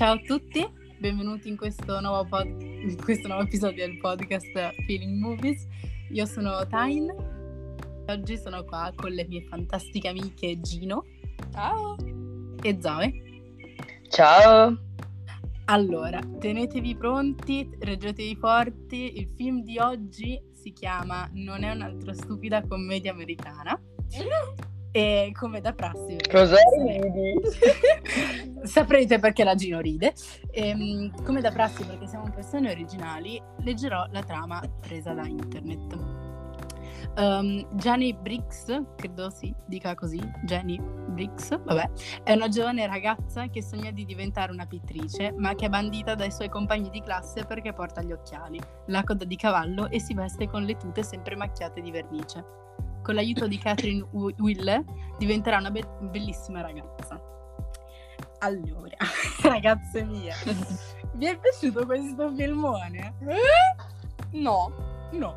Ciao a tutti, benvenuti in questo nuovo, pod- in questo nuovo episodio del podcast Feeling Movies. Io sono Tain, oggi sono qua con le mie fantastiche amiche Gino Ciao! e Zoe. Ciao! Allora, tenetevi pronti, reggetevi forti, il film di oggi si chiama Non è un'altra stupida commedia americana. E come da prassi, Cosa perché- ridi? saprete perché la Gino ride. Ehm, come da prassi, perché siamo persone originali, leggerò la trama presa da internet. Um, Jenny Briggs, credo si dica così, Jenny Briggs, vabbè, è una giovane ragazza che sogna di diventare una pittrice, ma che è bandita dai suoi compagni di classe perché porta gli occhiali, la coda di cavallo e si veste con le tute sempre macchiate di vernice. Con l'aiuto di Catherine Wi- Wheeler diventerà una be- bellissima ragazza. Allora, ragazze mie, vi è piaciuto questo filmone? No, No.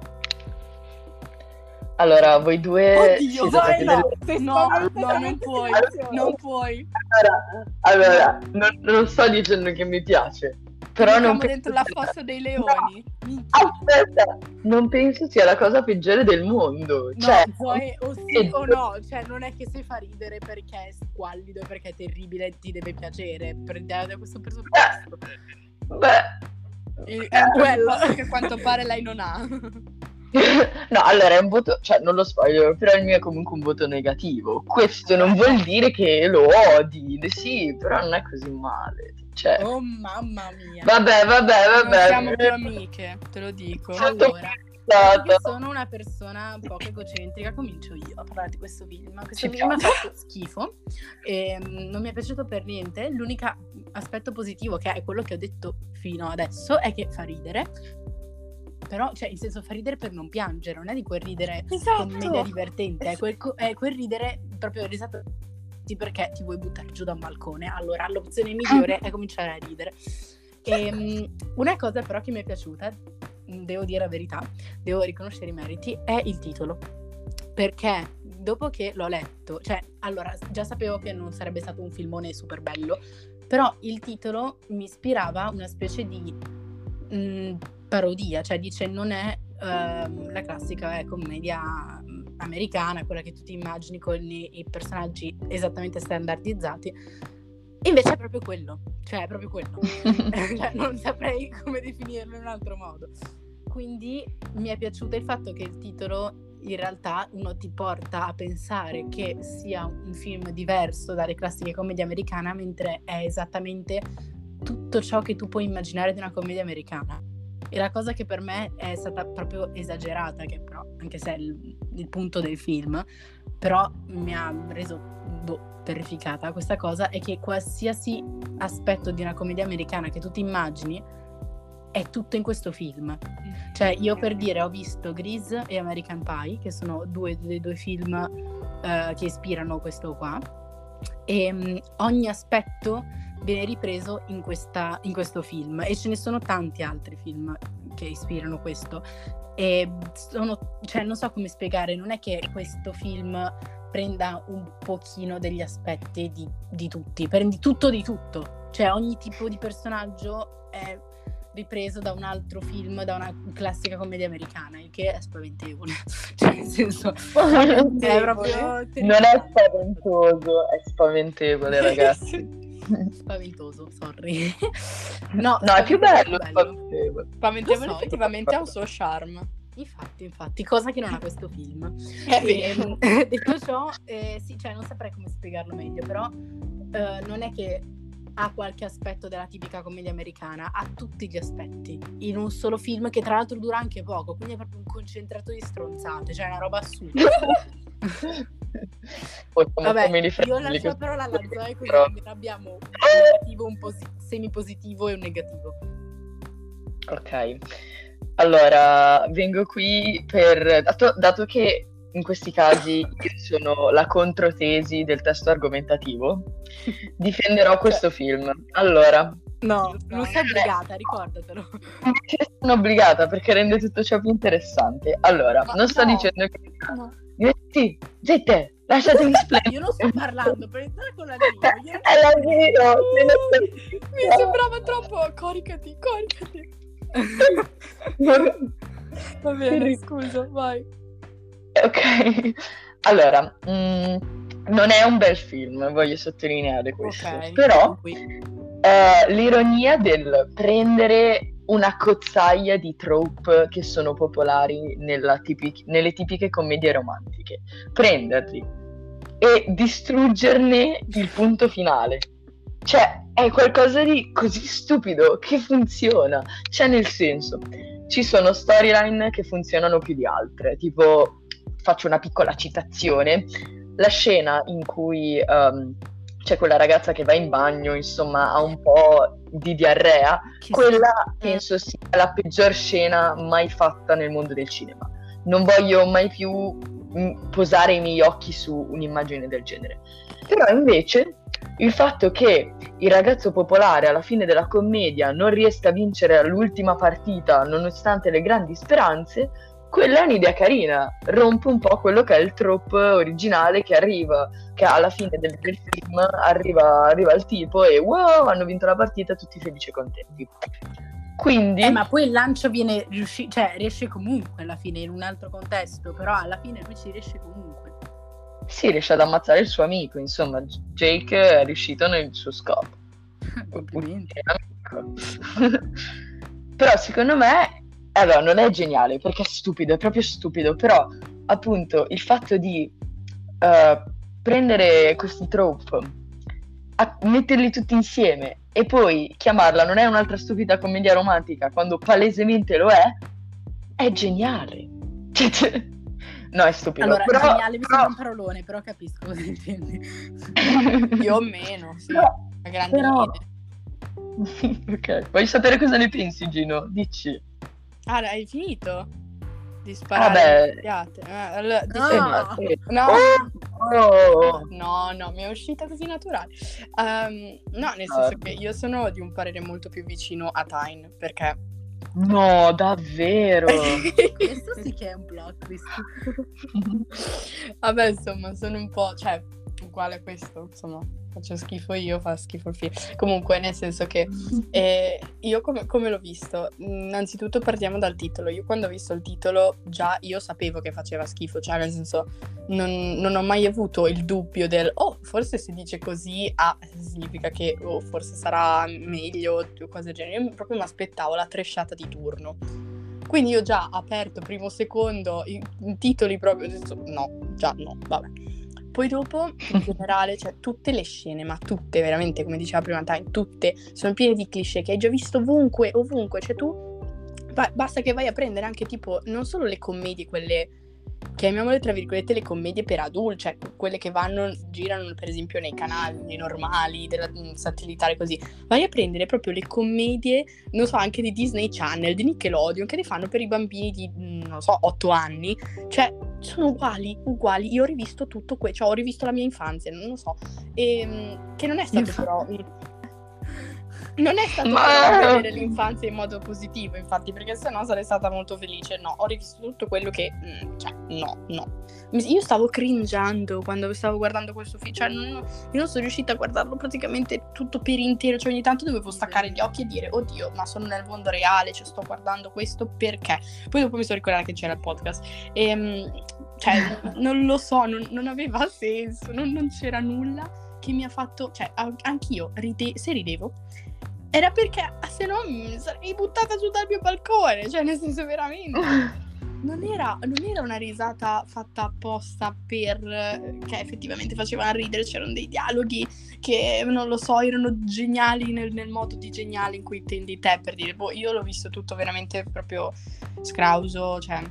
Allora, voi due... Oddio, stati no, delle- no, no, non puoi, non puoi. Allora, allora, non, non sto dicendo che mi piace, però non penso... dentro la fossa dei leoni. Aspetta, non penso sia la cosa peggiore del mondo. No, Cioè, Zoe, o sì o no, cioè non è che se fa ridere perché è squallido, perché è terribile e ti deve piacere, prendiamo da questo presupposto. beh... E- È un quello che a quanto pare lei non ha. No, allora è un voto, cioè non lo spoiler, però il mio è comunque un voto negativo. Questo non vuol dire che lo odi, sì, però non è così male. Cioè, Oh mamma mia. vabbè, vabbè, Non vabbè. siamo più amiche, te lo dico. Allora, sono una persona poco egocentrica, comincio io a parlare di questo film. Questo Ci film ha fatto schifo, e, mm, non mi è piaciuto per niente. L'unico aspetto positivo, che è quello che ho detto fino adesso, è che fa ridere. Però, cioè, in senso, fa ridere per non piangere, non è di quel ridere Esatto. commedia divertente, è quel, è quel ridere proprio risata perché ti vuoi buttare giù da un balcone. Allora, l'opzione migliore è cominciare a ridere. E, una cosa però che mi è piaciuta, devo dire la verità, devo riconoscere i meriti, è il titolo. Perché dopo che l'ho letto, cioè, allora, già sapevo che non sarebbe stato un filmone super bello, però il titolo mi ispirava una specie di mm, parodia, cioè dice non è ehm, la classica eh, commedia mm, americana, quella che tu ti immagini con i, i personaggi esattamente standardizzati. Invece è proprio quello, cioè è proprio quello. Cioè, non saprei come definirlo in un altro modo. Quindi mi è piaciuto il fatto che il titolo in realtà uno ti porta a pensare che sia un film diverso dalle classiche commedie americane, mentre è esattamente tutto ciò che tu puoi immaginare di una commedia americana. E la cosa che per me è stata proprio esagerata, che però, anche se è il, il punto del film, però mi ha reso boh, terrificata questa cosa, è che qualsiasi aspetto di una commedia americana che tu ti immagini è tutto in questo film. Cioè, io per dire ho visto Grease e American Pie, che sono due dei due film eh, che ispirano questo qua, e mh, ogni aspetto viene ripreso in, questa- in questo film. E ce ne sono tanti altri film che ispirano questo. E sono, cioè, non so come spiegare, non è che questo film prenda un pochino degli aspetti di, di tutti, prendi tutto di tutto, cioè ogni tipo di personaggio è ripreso da un altro film, da una classica commedia americana, il che è spaventevole, cioè nel senso è proprio Non è spaventoso, è spaventevole, ragazzi. spaventoso, sorry. No, No, è più bello, bello. spaventevole. Spaventevole so, effettivamente ha un suo charme. Infatti, infatti, cosa che non ha questo film. E, detto ciò, eh, sì, cioè non saprei come spiegarlo meglio, però eh, non è che ha qualche aspetto della tipica commedia americana, ha tutti gli aspetti in un solo film che tra l'altro dura anche poco, quindi è proprio un concentrato di stronzate, cioè è una roba assurda. Vabbè, io lascio la parola alla Zoe così Però- abbiamo un negativo, un posi- semipositivo e un negativo. Ok, allora vengo qui per, dato, dato che in questi casi io sono la controtesi del testo argomentativo, difenderò questo film. Allora, No, non sei obbligata, ricordatelo. invece sono obbligata perché rende tutto ciò più interessante. Allora, Ma non sto no. dicendo che... No. Zitti, zitte! Lasciatemi splendere. Io non sto parlando, per entrare con la non- È la vero. Mi sembrava troppo. Coricati, coricati. Va bene, scusa, vai. Ok, allora, mm, non è un bel film, voglio sottolineare questo, Ok. però eh, l'ironia del prendere una cozzaia di trope che sono popolari nella tipi- nelle tipiche commedie romantiche, prenderli e distruggerne il punto finale. Cioè, è qualcosa di così stupido che funziona. Cioè, nel senso, ci sono storyline che funzionano più di altre, tipo, faccio una piccola citazione, la scena in cui ehm, c'è quella ragazza che va in bagno, insomma, ha un po' di diarrea, Che quella penso sia la peggior scena mai fatta nel mondo del cinema. Non voglio mai più mm, posare i miei occhi su un'immagine del genere. Però invece il fatto che il ragazzo popolare alla fine della commedia non riesca a vincere all'ultima partita nonostante le grandi speranze, quella è un'idea carina, rompe un po' quello che è il trope originale che arriva, che alla fine del, del film arriva, arriva il tipo e wow, hanno vinto la partita, tutti felici e contenti. Quindi, Eh, ma poi il lancio viene riusci- cioè riesce comunque alla fine in un altro contesto, però alla fine lui ci riesce comunque. sì, riesce ad ammazzare il suo amico, insomma, Jake è riuscito nel suo scopo. Complimenti. Amico. però secondo me allora, non è geniale perché è stupido, è proprio stupido, però appunto il fatto di eh, prendere questi trope, a- metterli tutti insieme e poi chiamarla non è un'altra stupida commedia romantica quando palesemente lo è, è geniale. Cioè, cioè- no, è stupido. Allora, però, geniale mi però- sembra un parolone, però capisco cosa intendi. Più o meno, sì. però- A grandi però- ok, vuoi sapere cosa ne pensi, Gino? Dici. Ah, hai finito? Di Vabbè. sparare fiate? Eh, allora, No. dicevo- Eh, No, Oh! no, no, mi è uscita così naturale. Ehm, no, nel Ah. senso che io sono di un parere molto più vicino a Tyne, perché... No, davvero. Questo sì che è un plot twist. Vabbè, insomma, sono un po', cioè, uguale a questo, insomma, faccio schifo io, fa schifo il film. Comunque, nel senso che eh, io come, come l'ho visto? Innanzitutto partiamo dal titolo. Io quando ho visto il titolo già io sapevo che faceva schifo, cioè nel senso non, non ho mai avuto il dubbio del oh, forse se dice così ah, significa che oh, forse sarà meglio o cose del genere. Io proprio mi aspettavo la tresciata di turno. Quindi io già aperto primo secondo i, i titoli proprio no, già no, vabbè. Poi dopo, in generale, cioè tutte le scene, ma tutte veramente, come diceva prima Time, tutte sono piene di cliché che hai già visto ovunque, ovunque. Cioè tu ba- basta che vai a prendere anche tipo non solo le commedie, quelle chiamiamole tra virgolette le commedie per adulti, cioè quelle che vanno, girano per esempio nei canali normali, della mm, satellitare così. Vai a prendere proprio le commedie, non so, anche di Disney Channel, di Nickelodeon, che le fanno per i bambini di, mm, non so, 8 anni. Cioè, sono uguali, uguali. Io ho rivisto tutto questo, cioè ho rivisto la mia infanzia, non lo so. E, che non è stato Infa- però... Non è stato Ma- l'infanzia in modo positivo, infatti, perché sennò sarei stata molto felice. No, ho rivisto tutto quello che... mm, cioè, no, no. Io stavo cringiando quando stavo guardando questo film, cioè non, io non sono riuscita a guardarlo praticamente tutto per intero, cioè ogni tanto dovevo staccare gli occhi e dire, oddio, ma sono nel mondo reale, cioè sto guardando questo perché? Poi dopo mi sono ricordata che c'era il podcast. E, cioè, non lo so, non, non aveva senso, non, non c'era nulla che mi ha fatto, cioè, anch'io, ride- se ridevo, era perché ah, se no mi sarei buttata giù dal mio balcone, cioè nel senso veramente. Non era, non era una risata fatta apposta per che effettivamente facevano ridere, c'erano dei dialoghi che non lo so, erano geniali nel, nel modo di geniale in cui intendi te per dire, boh, io l'ho visto tutto veramente proprio scrauso, cioè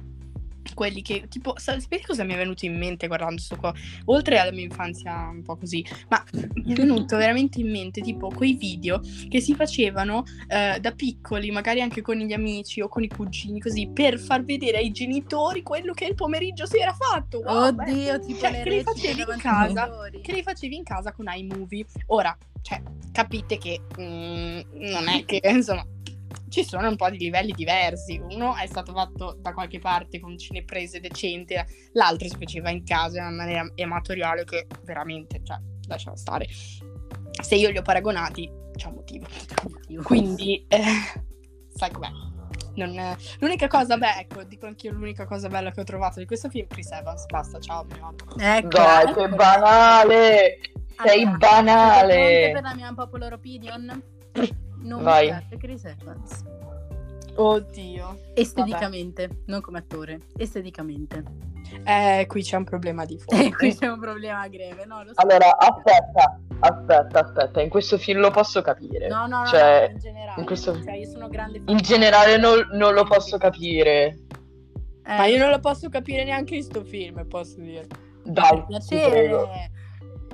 quelli che tipo sa- sapete cosa mi è venuto in mente guardando sto qua? Oltre alla mia infanzia un po' così ma mi è venuto veramente in mente tipo quei video che si facevano eh, da piccoli magari anche con gli amici o con i cugini così per far vedere ai genitori quello che il pomeriggio si era fatto. Wow, beh, Oddio, tipo cioè, le che li facevi in casa che li facevi in casa con iMovie. Ora cioè capite che mm, non è che insomma ci sono un po' di livelli diversi. Uno è stato fatto da qualche parte con cineprese decenti, l'altro si faceva in casa in una maniera amatoriale che veramente, cioè, lascia stare. Se io li ho paragonati, c'è un motivo. Quindi, eh, sai com'è. Non, l'unica cosa, beh, ecco, dico anch'io l'unica cosa bella che ho trovato di questo film, Chris Evans, basta, ciao, mi vado. Ecco, Dai, ecco. che banale! Sei allora, banale! per la mia popular opinion? Non Vai. mi piace Chris Evans. Oddio. Esteticamente, Vabbè. non come attore, esteticamente. Eh, qui c'è un problema di fondo. Eh, qui c'è un problema greve, no? So. Allora, aspetta, aspetta, aspetta, in questo film lo posso capire. No, no, no, cioè, no in generale. In, questo... cioè, io sono grande in generale non, non lo posso capire. Eh. Ma io non lo posso capire neanche in sto film, posso dire. Dai, piacere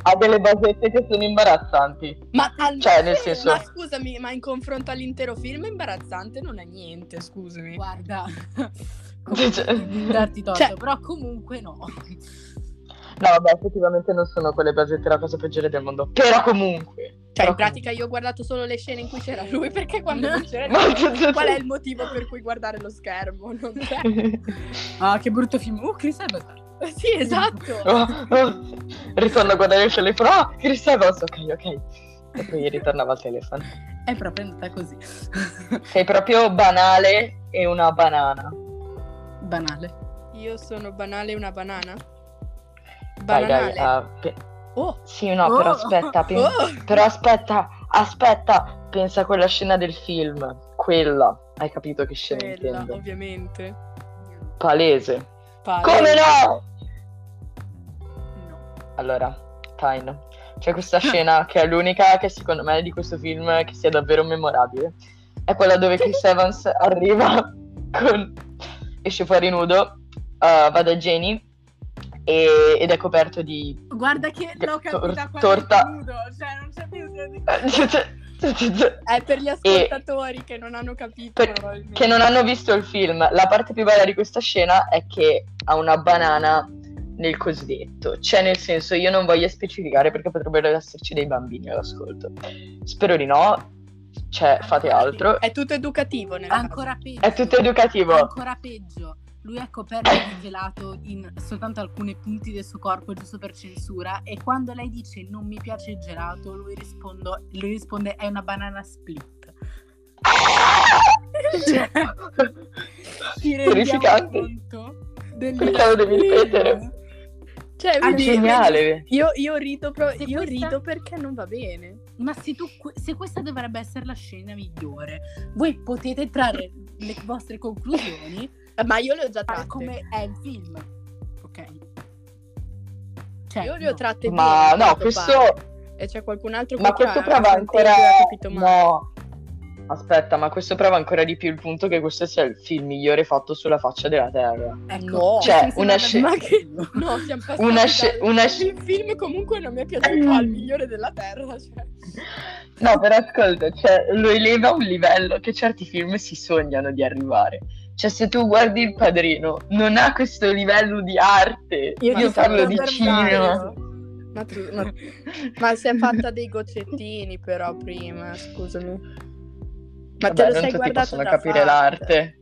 ha delle basette che sono imbarazzanti. Ma, al... cioè, nel senso... ma scusami, ma in confronto all'intero film imbarazzante non è niente, scusami. Guarda, cioè... darti torto, cioè... però comunque no. No, vabbè, effettivamente non sono quelle basette la cosa peggiore del mondo. Però comunque. Cioè, però in pratica io ho guardato solo le scene in cui c'era lui, perché quando non c'era lui, qual è il motivo per cui guardare lo schermo? Non c'è. ah, che brutto film. Uh, Chris Evans. Sì, esatto. Oh, oh. Ritorno a guardare il telefono. Ah, Chris Evans, ok, ok. E poi ritornava al telefono. È proprio andata così. Sei proprio banale e una banana. Banale. Io sono banale e una banana? Banale. Dai, dai, uh, pe- oh. Sì, no, oh. però aspetta, pen- oh. però aspetta, aspetta, pensa a quella scena del film. Quella, hai capito che scena quella, intendo? ovviamente. Palese. Palese. Come no? Allora, fine. C'è questa scena che è l'unica che secondo me di questo film che sia davvero memorabile. È quella dove Chris Evans arriva con... esce fuori nudo, uh, va da Jenny e... ed è coperto di... Guarda che l'ho capita tor- torta. nudo, cioè non c'è di... È per gli ascoltatori e... che non hanno capito. Per... Che non hanno visto il film. La parte più bella di questa scena è che ha una banana nel cosiddetto. Cioè, nel senso, io non voglio specificare perché potrebbero esserci dei bambini all'ascolto. Spero di no. Cioè, fate altro. È tutto educativo, Ancora caso. peggio. È tutto educativo. Ancora peggio. Lui è coperto di gelato in soltanto alcuni punti del suo corpo, giusto per censura. E quando lei dice non mi piace il gelato, lui, rispondo, lui risponde è una banana split. cioè, ti rendiamo conto? Perché lo devi ripetere? Cioè, ah, vedi, geniale. Io, io rido, pro- io questa... rido perché non va bene. Ma se, tu, se questa dovrebbe essere la scena migliore, voi potete trarre le vostre conclusioni. Ma io le ho già tratte. Come è il film. Ok. Cioè, io le ho tratte Ma bene, no, questo... Pare. E c'è qualcun altro Ma questo prova ancora... No, Aspetta, ma questo prova ancora di più il punto che questo sia il film migliore fatto sulla faccia della Terra. Ecco, no, cioè una scena. Che... No, siamo passati una sc- una sc- Il film comunque non mi è piaciuto al migliore della Terra. Cioè. No, però ascolta, cioè, lo eleva a un livello che certi film si sognano di arrivare. Cioè, se tu guardi il padrino, non ha questo livello di arte. Io, Io parlo di cinema. Ma, tu, ma, ma si è fatta dei goccettini, però, prima, scusami. Ma Vabbè, te lo sei tutti possono capire fatta. l'arte.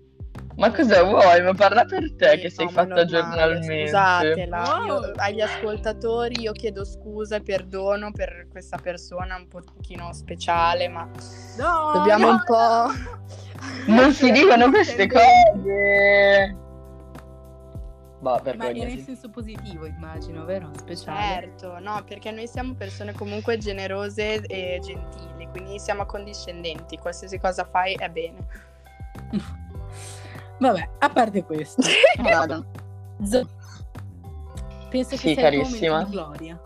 Ma cosa vuoi? Ma parla per te sì, che sei no, fatta giornalmente. Scusatela, oh. io, agli ascoltatori io chiedo scusa e perdono per questa persona un pochino speciale, ma no, dobbiamo no, un po'... Non si dicono queste cose! Bah, Ma nel senso positivo, immagino, vero? Speciale. Certo, no, perché noi siamo persone comunque generose e gentili, quindi siamo accondiscendenti, qualsiasi cosa fai è bene. Vabbè, a parte questo, vado. Z- Penso che sì, sia carissima. il momento di gloria.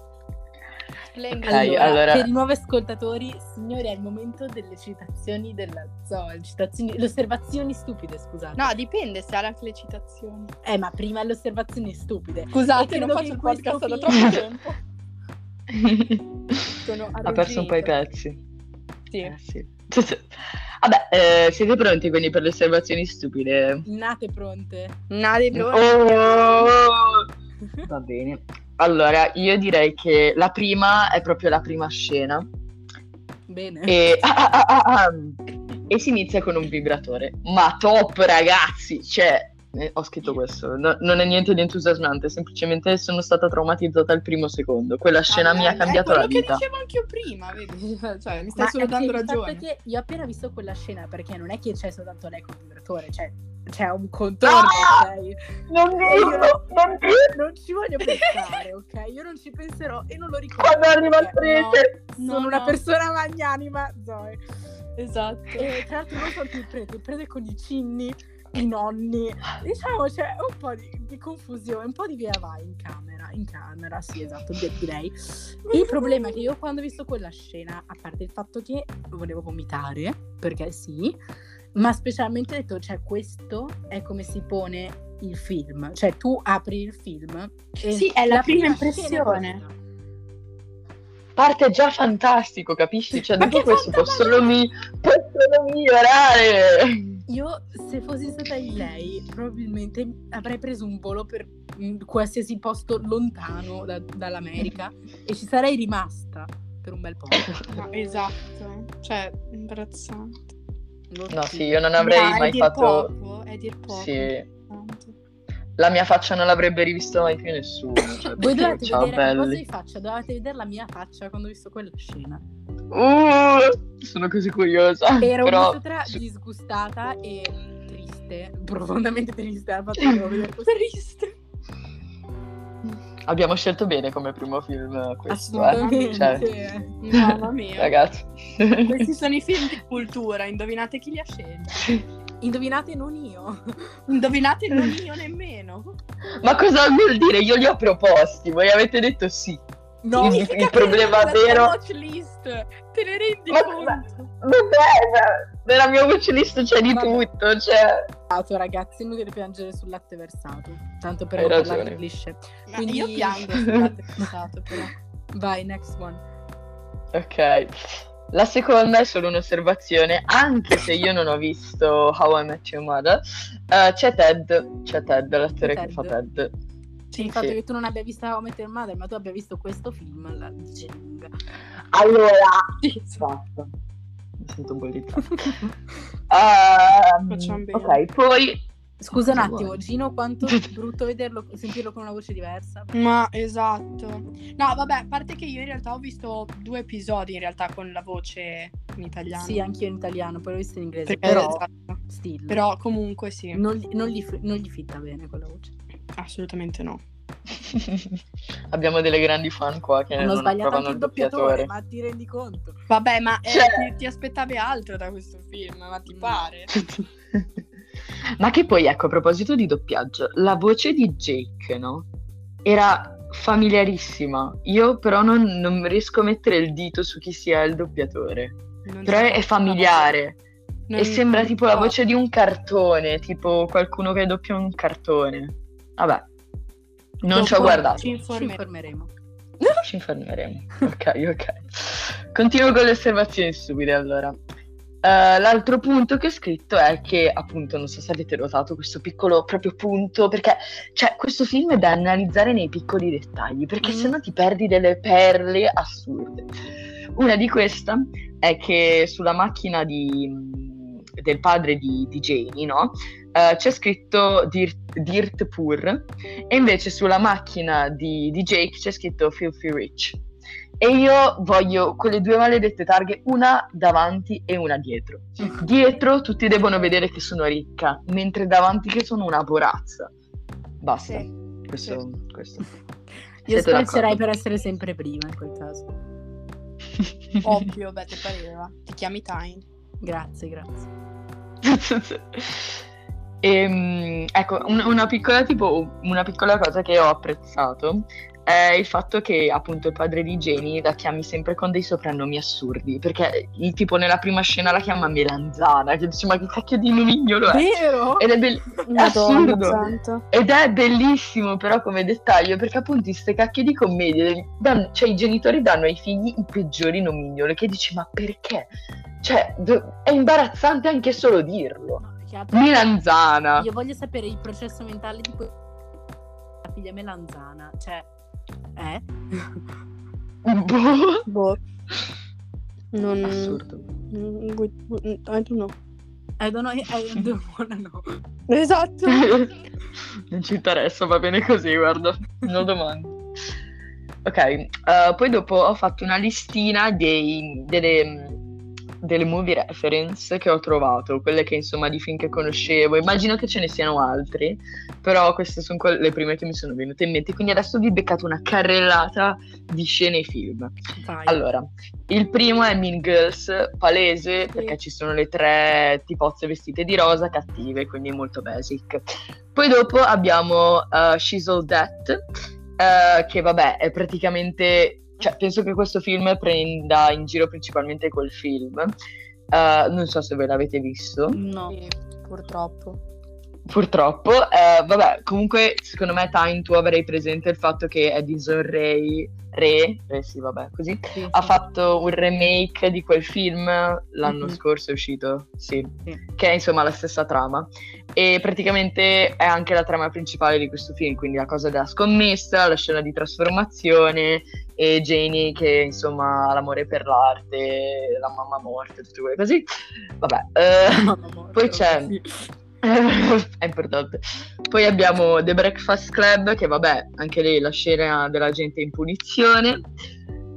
Okay, allora, allora, per i nuovi ascoltatori, signori, è il momento delle citazioni della Zoe, citazioni, le osservazioni stupide, scusate. No, dipende se ha anche le citazioni. Eh, ma prima le osservazioni stupide. Scusate, non faccio il podcast da troppo tempo. ha perso un po' i pezzi. Sì. Eh, sì. Vabbè, eh, siete pronti quindi per le osservazioni stupide? Nate pronte. Nate pronte. Oh! Va bene. Allora, io direi che la prima è proprio la prima scena. Bene. E... Ah, ah, ah, e si inizia con un vibratore. Ma top, ragazzi! Cioè, eh, ho scritto questo, no- non è niente di entusiasmante, semplicemente sono stata traumatizzata al primo secondo. Quella scena Ah, mi ha è cambiato la quello che vita. dicevo anch'io prima, vedi? Cioè, mi stai Ma solo è dando il ragione. è io ho appena visto quella scena perché non è che c'è soltanto lei col vibratore, cioè c'è un contorno, Ah! ok? Non dirlo, non dirlo! Non ci voglio pensare, ok? Io non ci penserò e non lo ricordo. Quando arriva il prete! Sono No, una no. persona magnanima, Zoe. Esatto. E tra l'altro non soltanto il prete, il prete con i cinni, i nonni. Diciamo c'è un po' di, di confusione, un po' di via vai in camera. In camera, sì, esatto, di- direi. Il problema è che io quando ho visto quella scena, a parte il fatto che volevo vomitare, perché sì, ma specialmente detto, cioè questo è come si pone il film. Cioè tu apri il film e Sì, è la prima scena è impressione. Parte già fantastico, capisci? Cioè, Ma dopo questo può fantasia! solo, mi... solo migliorare! Io, se fossi stata in lei, probabilmente avrei preso un volo per mm, qualsiasi posto lontano da- dall'America e ci sarei rimasta per un bel po'. Esatto. Cioè, imbarazzante. No, sì, io non avrei Ma mai fatto... Poco, è dir poco. Sì, imbarazzante. la mia faccia non l'avrebbe rivista mai più nessuno. Cioè, Voi dovete ciao, vedere cosa di faccia, dovete vedere la mia faccia quando ho visto quella scena. Uh, sono così curiosa. Ero Però... tra disgustata e triste, profondamente triste. che vedere. Triste. Abbiamo scelto bene come primo film questo, eh. Cioè, Mamma mia. ragazzi. Questi sono i film di cultura, indovinate chi li ha scelti. Indovinate, non io. Indovinate non io nemmeno. Ma cosa vuol dire? Io li ho proposti, voi avete detto sì. No, Il- il problema vero- watch list. Te ne rendi Ma- conto? Vabbè, nella mia watchlist c'è di Vabbè. tutto, cioè... versato, ragazzi, inutile piangere sul latte versato. Tanto per Hai non parlare ragione. cliché. Ma Quindi- Io piango sul latte passato, però. Vai, next one. Ok. La seconda è solo un'osservazione, anche se io non ho visto How I Met Your Mother, eh, c'è Ted, c'è Ted, l'attore C'è che fa Ted. Sì, il fatto Sì. che tu non abbia visto How I Met Your Mother, ma tu abbia visto questo film, la dice lunga. Allora, Sì. basta. Mi sento bollita. Ehm, Facciamo bene. ok, poi... Scusa un attimo? Gino, quanto è brutto vederlo, sentirlo con una voce diversa. Ma esatto. No, vabbè, a parte che io in realtà ho visto due episodi in realtà con la voce in italiano. Sì, anch'io in italiano, poi l'ho visto in inglese, Perché- però, esatto. Però comunque sì, non, gli- non gli, non gli fitta bene quella voce. Assolutamente no. Abbiamo delle grandi fan qua che Hanno non sbagliato approvano anche il doppiatore, doppiatore. ma ti rendi conto? Vabbè, ma eh, Cioè- ti, ti aspettavi altro da questo film, ma ti pare? Ma che poi, ecco, a proposito di doppiaggio, la voce di Jake, no? Era familiarissima. Io però non, non riesco a mettere il dito su chi sia il doppiatore. Non Però è, familiare. Non- E sembra tipo la voce di un cartone, tipo qualcuno che doppia un cartone. Vabbè, non ci ho guardato. Ci Ci informeremo. informeremo. Ci informeremo. Ok, ok. Continuo con le osservazioni stupide allora. Eh, l'altro punto che ho scritto è che, appunto, non so se avete notato questo piccolo proprio punto, perché cioè, questo film è da analizzare nei piccoli dettagli, perché Mm. sennò ti perdi delle perle assurde. Una di queste è che sulla macchina di- del padre di, di Jamie, no? Eh, c'è scritto Dirt, Dirt Poor e invece sulla macchina di, di Jake c'è scritto Filthy Rich. E io voglio quelle due maledette targhe, una davanti e una dietro. Dietro tutti devono vedere che sono ricca, mentre davanti che sono una porazza. Basta. Sì. Questo, questo. Io d'accordo? per essere sempre prima in quel caso. Ovvio, beh, te pareva. Ti chiami Time. Grazie, grazie. Ehm, ecco, un- una piccola tipo, una piccola cosa che ho apprezzato è il fatto che appunto il padre di Jenny la chiami sempre con dei soprannomi assurdi, perché il tipo nella prima scena la chiama Melanzana, che dice ma che cacchio di nomignolo è? Vero? Ed è, è assurdo. Ed è bellissimo però come dettaglio, perché appunto in ste cacchie di commedie, danno- cioè i genitori danno ai figli i peggiori nomignoli, che dici ma perché? Cioè, do- è imbarazzante anche solo dirlo. No, altro- Melanzana. Io voglio sapere il processo mentale di que- la figlia melanzana. Cioè, eh? Boh. Boh. Non... Assurdo. Mm, I don't know. I don't know, I don't wanna know. Esatto. non ci interessa, va bene così, guarda, non domando. Ok, eh, poi dopo ho fatto una listina dei, delle, delle movie reference che ho trovato, quelle che insomma di film che conoscevo, immagino che ce ne siano altri, però queste sono que- le prime che mi sono venute in mente, quindi adesso vi ho beccato una carrellata di scene e film. Vai. Allora, il primo è Mean Girls, palese, Sì. perché ci sono le tre tipozze vestite di rosa, cattive, quindi molto basic. Poi dopo abbiamo uh, She's All That, uh, che vabbè è praticamente... Cioè, penso che questo film prenda in giro principalmente quel film. Uh, non so se ve l'avete visto. No. Sì, purtroppo. Purtroppo, eh, vabbè, comunque secondo me Time tu avrei presente il fatto che Edison Ray, Re, Re sì vabbè così, Sì, ha sì. fatto un remake di quel film l'anno Mhm. scorso è uscito, sì, Sì. che è insomma la stessa trama e praticamente è anche la trama principale di questo film, quindi la cosa della scommessa, la scena di trasformazione e Janie che insomma ha l'amore per l'arte, la mamma morta, tutte quelle così, vabbè. eh, morta, poi c'è- sì. È importante. Poi abbiamo The Breakfast Club, che vabbè, anche lì la scena della gente in punizione.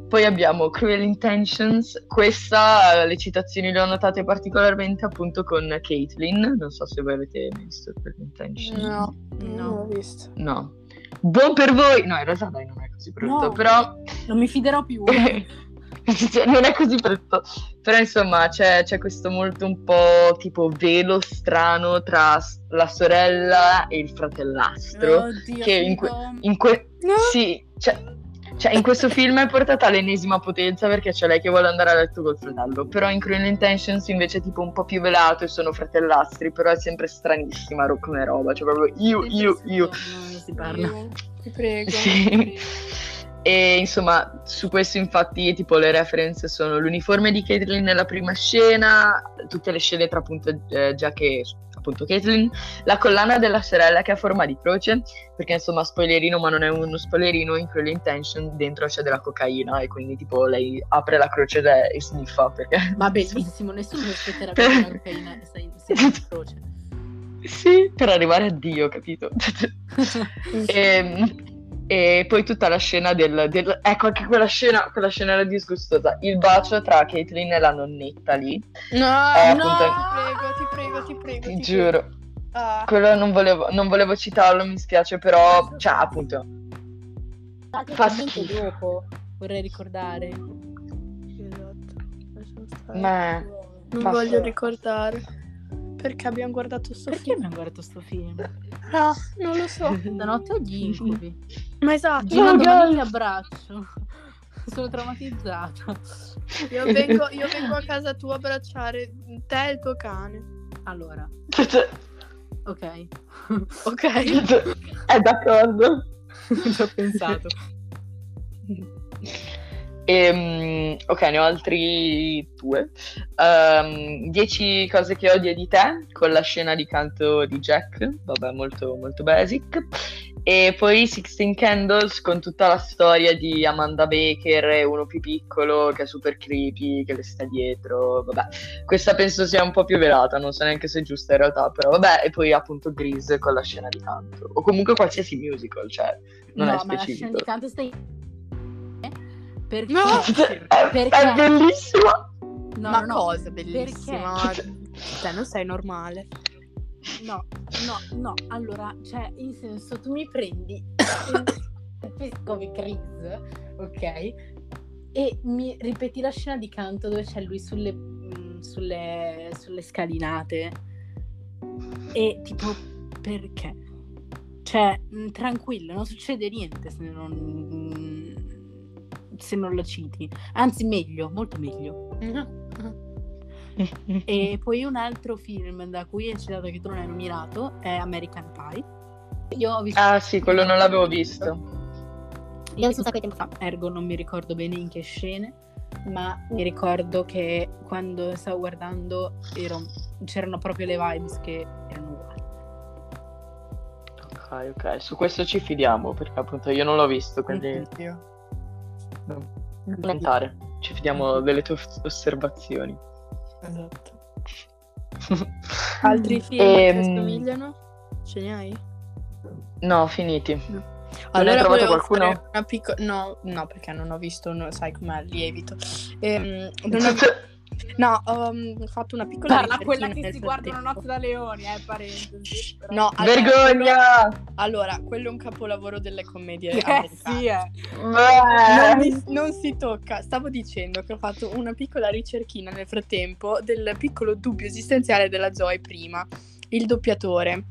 Poi abbiamo Cruel Intentions, questa le citazioni le ho notate particolarmente appunto con Caitlyn, non so se voi avete visto Cruel Intentions. No, No. non l'ho visto. No. Buon per voi! No, in realtà dai, non è così brutto, No. però Non mi fiderò più. Non è così brutto. Però insomma c'è, c'è questo molto un po' tipo velo strano tra la sorella e il fratellastro. Oddio, che in figo. In que- No. Sì, cioè, cioè, in questo film è portata all'ennesima potenza perché c'è lei che vuole andare a letto col fratello. Però in Cruel Intentions invece è tipo un po' più velato e sono fratellastri, però è sempre stranissima ro- come roba. Cioè proprio io, io, io. Non si parla. Ti prego. Sì. E insomma, su questo infatti tipo le reference sono l'uniforme di Caitlyn nella prima scena, tutte le scene tra appunto eh, Jack e appunto Caitlyn, la collana della sorella che ha forma di croce, perché insomma spoilerino ma non è uno spoilerino, in Cruel Intention dentro c'è della cocaina e quindi tipo lei apre la croce e sniffa perché... Ma bellissimo, nessuno si aspetterebbe che la cocaina sia in sia in croce. Sì, per arrivare a Dio, capito? e, e poi tutta la scena del, del- Ecco, anche quella scena, quella scena era disgustosa. Il bacio tra Caitlyn e la nonnetta lì. No, Eh, no, appunto- ti prego, ti prego, ti prego. Ti ti giuro. prego. Ah. Quello non volevo, non volevo citarlo, mi spiace, però... Cioè, appunto... Praticamente dopo, vorrei ricordare. Esatto. Ma... Non fa voglio solo- ricordare. Perché abbiamo guardato sto Perché film? abbiamo guardato sto film? Ah, non lo so. Stanotte ho gli incubi. Ma esatto. Gino No, domani guys. mi abbraccio. Sono traumatizzata. Io vengo, io vengo a casa tua a abbracciare te e il tuo cane. Allora, ok. Ok? È d'accordo. Ci ho pensato. Ehm, ok, ne ho altri due. Ehm, dieci cose che odio di te, con la scena di canto di Jack, vabbè, molto, molto basic. E poi Sixteen Candles con tutta la storia di Amanda Baker e uno più piccolo che è super creepy, che le sta dietro, vabbè. Questa penso sia un po' più velata, non so neanche se è giusta in realtà, però vabbè. E poi appunto Grease con la scena di canto. O comunque qualsiasi musical, cioè, non no, è ma la scena specifico. di canto stai... Perché... No! È, Perché? è bellissima! No, Ma no, no. cosa bellissima. Cioè, non sei normale. No, no, no, allora, cioè, in senso, tu mi prendi come Chris, ok? E mi ripeti la scena di canto dove c'è lui sulle, mm, sulle, sulle scalinate. E tipo, perché? Cioè, mm, tranquillo, non succede niente se non, mm, se non lo citi. Anzi, meglio, molto meglio. E poi un altro film da cui è citato che tu non hai nominato è American Pie. Io ho visto Ah sì, quello non l'avevo visto. Io ho visto un sacco di tempo fa, ergo non mi ricordo bene in che scene, ma mi ricordo che quando stavo guardando ero- c'erano proprio le vibes che erano uguali. Ok, ok, su questo ci fidiamo perché appunto io non l'ho visto, quindi Io. Non commentare. Ci fidiamo delle tue oss- osservazioni. Esatto. Altri film Ehm, che somigliano? Ce ne hai? No, finiti. No. Non hai trovato qualcuno? picco- no, no, perché non ho visto, no, sai com'è il lievito. Ehm, non ho- No, ho mm, fatto una piccola Parla quella che si guarda una frattempo. notte da leoni, eh, parentesi. però. No, allora, Vergogna! Allora, quello è un capolavoro delle commedie Eh americane. sì, eh. Non, mi- non si tocca. Stavo dicendo che ho fatto una piccola ricerchina nel frattempo del piccolo dubbio esistenziale della Zoe prima. Il doppiatore.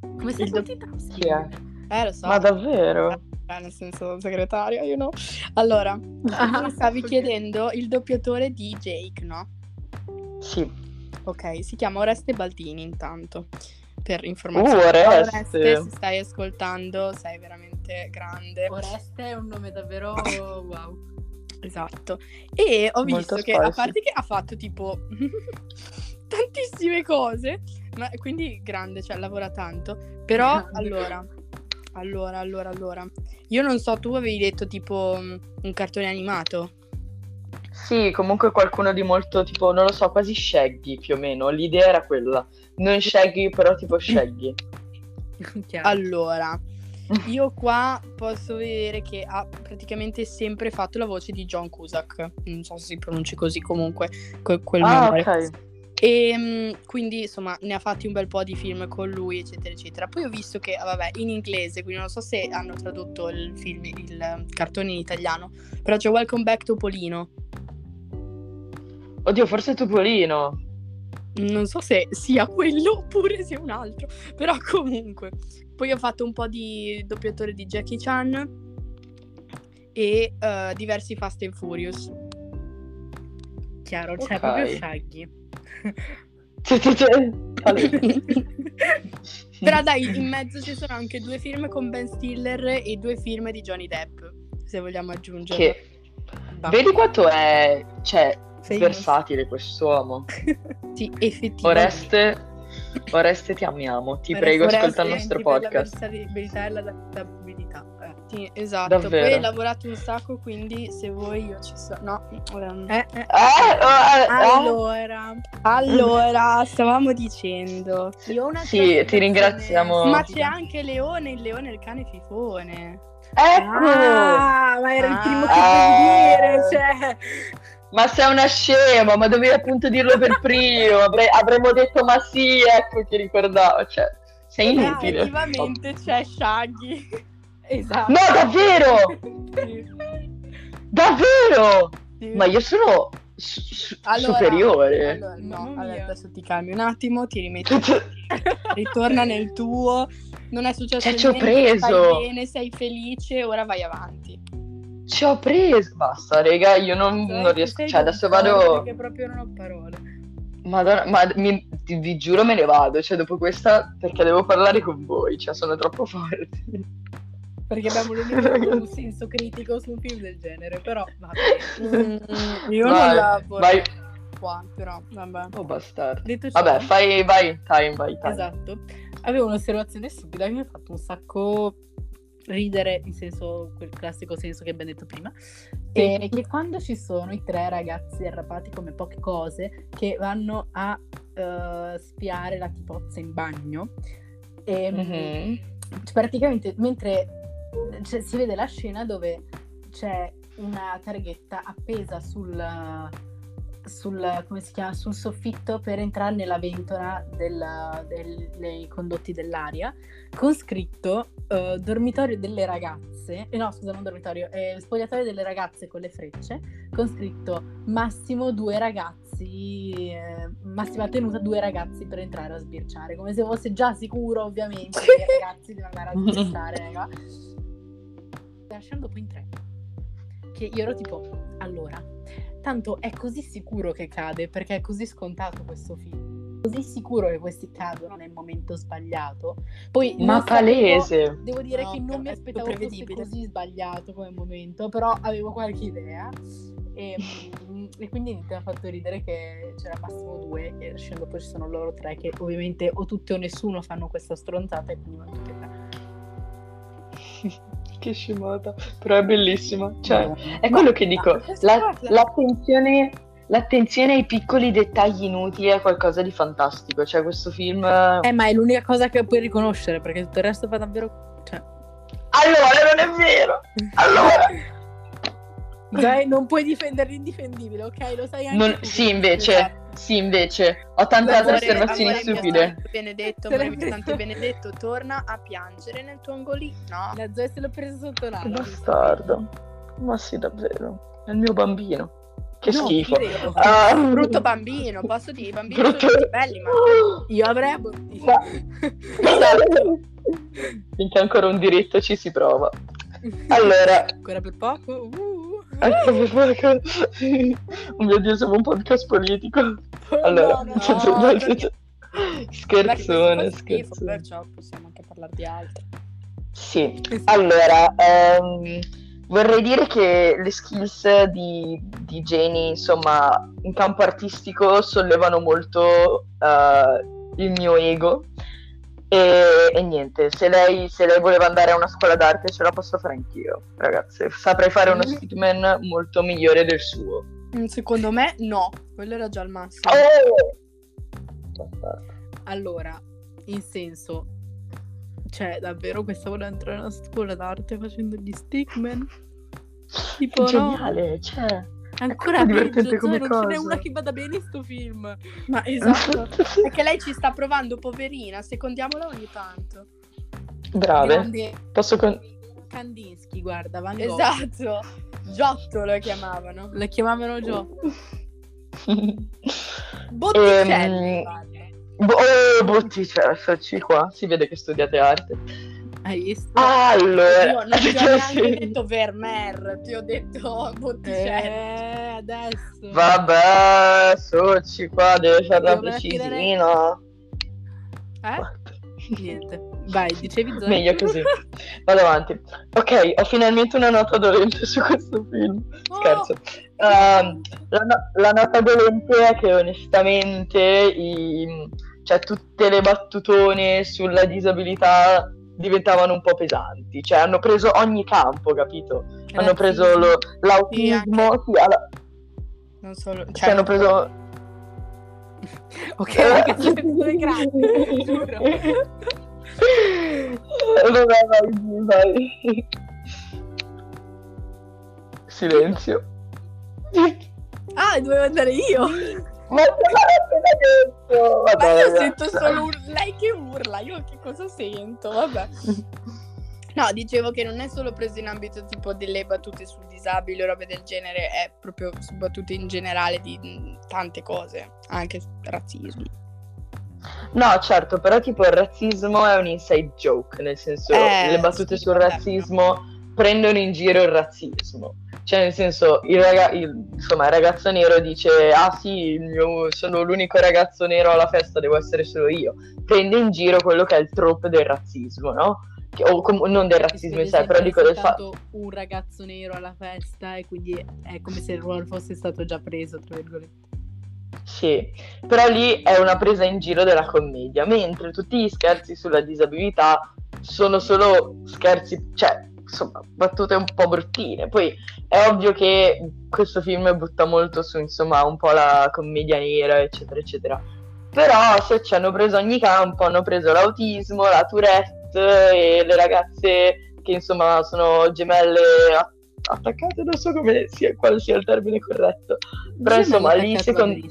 Come Il do- sentita? Chi è? Eh, lo so. Ma davvero? Eh, nel senso segretaria, io no. Allora, tu stavi ok. chiedendo il doppiatore di Jake, no? Sì. Ok, si chiama Oreste Baldini intanto. Per Uh, informazioni. Oreste. se stai ascoltando, sei veramente grande. Oreste è un nome davvero wow. Esatto. E ho Molto visto che, a parte che ha fatto tipo tantissime cose, ma quindi grande, cioè lavora tanto. Però, Grande. allora, allora, allora, allora. Io non so, tu avevi detto tipo mm, un cartone animato. Sì, comunque qualcuno di molto tipo, non lo so, quasi Shaggy più o meno. L'idea era quella. Non Shaggy, però tipo Shaggy. Allora, io qua posso vedere che ha praticamente sempre fatto la voce di John Cusack. Non so se si pronunci così comunque, que- quel Ah, nome. ok. E mm, quindi insomma ne ha fatti un bel po' di film con lui, eccetera, eccetera. Poi ho visto che, ah, vabbè, in inglese, quindi non so se hanno tradotto il film, il cartone in italiano, però c'è Welcome Back Topolino. Oddio, forse è Topolino. Non so se sia quello oppure sia un altro, però comunque. Poi ho fatto un po' di doppiatore di Jackie Chan e eh, diversi Fast and Furious. Chiaro, c'è Ok. proprio Shaggy. Però dai, in mezzo ci sono anche due film con Ben Stiller e due film di Johnny Depp, se vogliamo aggiungere. Che... Vedi quanto è, cioè, versatile quest'uomo. Sì, effettivamente. Oreste, Oreste ti amiamo. Ti prego, Oreste, ascolta il nostro Per la podcast. versatiliità e l'adattabilità. Eh. Sì, esatto. Davvero. Poi hai lavorato un sacco, quindi se vuoi io ci sono. No, ehm, Eh, eh. Eh, eh, eh. Allora, Allora, stavamo dicendo. io ho una Sì, ti ringraziamo. Ma c'è anche Leone, il leone il cane fifone. Ecco! Ah, ma era il Ah. primo che Ah. devi dire, cioè. Ma sei una scema, ma dovevi appunto dirlo per primo. Avrei- avremmo detto ma sì, ecco che ricordavo. Cioè, sei inutile. Effettivamente c'è Shaggy. Esatto. No, davvero! Davvero! Sì. Ma io sono su- Allora- superiore. Allora, no, allora, adesso ti calmi un attimo, ti rimetti, ritorna nel tuo. Non è successo Cioè, ci ho niente, preso. stai bene, sei felice, ora vai avanti. Ci ho preso. Basta, raga, io non, non riesco. Cioè, adesso vado. Perché proprio non ho parole. Madonna, ma mi- ti- vi giuro me ne vado. Cioè, dopo questa, perché devo parlare con voi. Cioè, sono troppo forte. Perché abbiamo un senso critico su un film del genere, però va bene. Mm, io Vai, non lavoro vai. qua, però vabbè. Oh, bastardo. Detto ciò, Vabbè, fai, vai, time, vai, time. esatto. Avevo un'osservazione stupida che mi ha fatto un sacco ridere, in senso, quel classico senso che abbiamo detto prima. E che quando ci sono i tre ragazzi arrapati come poche cose che vanno a eh, spiare la tipozza in bagno, e, Mhm. cioè, praticamente mentre cioè, si vede la scena dove c'è una targhetta appesa sul, sul, come si chiama, sul soffitto per entrare nella ventola del- del- dei condotti dell'aria con scritto eh, dormitorio delle ragazze eh, no scusa non dormitorio eh, spogliatoio delle ragazze con le frecce con scritto massimo due ragazzi eh, massima tenuta due ragazzi per entrare a sbirciare come se fosse già sicuro ovviamente che i ragazzi devono andare a sbirciare raga. Lasciando poi in tre che io ero tipo allora tanto è così sicuro che cade perché è così scontato questo film così sicuro che questi cadono nel momento sbagliato poi Ma non sapevo- palese. Devo dire No, che non mi aspettavo fosse così sbagliato come momento, però avevo qualche idea. E, mm, e quindi mi ha fatto ridere che c'era massimo due e scendo poi ci sono loro tre che ovviamente o tutti o nessuno fanno questa stronzata e quindi vanno tutti e tre. che scemata. Però è bellissima. Cioè, è quello che dico. La, l'attenzione, l'attenzione ai piccoli dettagli inutili è qualcosa di fantastico. Cioè, questo film. Eh, ma è l'unica cosa che puoi riconoscere perché tutto il resto fa davvero. Cioè... Allora, non è vero! Allora. Dai, non puoi difendere l'indifendibile, ok? Lo sai anche Non- tu. sì, invece, sì, invece, ho tante altre Amore- osservazioni stupide. Benedetto, amore santo. Benedetto, torna a piangere nel tuo angolino. La Zoe se l'ho presa sotto l'ala. Bastardo. Ma sì, davvero. È il mio bambino. Che No, schifo. Ah. Brutto bambino, posso dire, i bambini Brutto- sono tutti belli, ma... Io avrei abortito. Ma-. Finché ancora un diritto ci si prova. Allora, Ancora per poco? Uh. Oh mio Dio, siamo un podcast politico. Allora, no, no. perché- scherzone, schifo, scherzone. perciò possiamo anche parlare di altro. Sì, allora, ehm, vorrei dire che le skills di, di Jenny, insomma, in campo artistico sollevano molto eh, il mio ego. E, e niente, se lei, se lei voleva andare a una scuola d'arte ce la posso fare anch'io, ragazze. Saprei fare uno stickman molto migliore del suo. Mm, Secondo me no, quello era già il massimo. Oh! Allora, in senso, cioè, davvero questa vuole entrare in una scuola d'arte facendo gli stickman? Tipo, no, Geniale, cioè. Ancora è peggio, divertente cioè, come non ce n'è una che vada bene in sto film. Ma esatto, perché lei ci sta provando, poverina, secondiamola ogni tanto. Brave. Grande Posso con... Kandinsky, guarda, Van Gogh. Esatto, Giotto lo chiamavano. La chiamavano Gio. Botticelli, Ehm. Bo- oh, Botticelli, eccoci qua. Si vede che studiate arte. Hai visto? Allora, Io non ti ho cioè, neanche detto Vermeer, ti ho detto Botticelli. Eh, adesso. Vabbè, soci qua, deve fare la Devo precisina. Eh? Niente. Vai, dicevi Zoe? Meglio così. Vado avanti. Ok, ho finalmente una nota dolente su questo film. Oh! Scherzo. Ehm, la, no- la nota dolente è che onestamente i- cioè, tutte le battutone sulla disabilità diventavano un po' pesanti. Cioè, hanno preso ogni campo, capito? Hanno preso lo- l'autismo, sì, alla- Non solo, cioè, cioè, hanno preso Ok, ragazzi, due grazie, giuro. Vabbè, vai, vai. Silenzio. Ah, dovevo andare io. Ma appena detto? Ma Vabbè, io sento solo un- lei che urla, io che cosa sento? Vabbè. No, dicevo che non è solo preso in ambito tipo delle battute sul disabile o robe del genere, è proprio su battute in generale di mh, tante cose, anche razzismo. No, certo, però tipo il razzismo è un inside joke, nel senso Eh, le battute sì, sul vabbè. razzismo prendono in giro il razzismo. Cioè, nel senso, il, raga- il- insomma, il ragazzo nero dice: Ah, sì, mio- sono l'unico ragazzo nero alla festa, devo essere solo io. Prende in giro quello che è il trope del razzismo, no? O com- non del razzismo in sé, però dico del fatto. fatto un ragazzo nero alla festa e quindi è come se il ruolo fosse stato già preso, tra virgolette. Sì, però lì è una presa in giro della commedia, mentre tutti gli scherzi sulla disabilità sono solo scherzi, cioè, insomma, battute un po' bruttine. Poi è ovvio che questo film butta molto su, insomma, un po' la commedia nera, eccetera, eccetera. Però se ci hanno preso ogni campo, hanno preso l'autismo, la Tourette e le ragazze che, insomma, sono gemelle attaccate, non so come sia, quale sia il termine corretto. Però, insomma, lì secondo...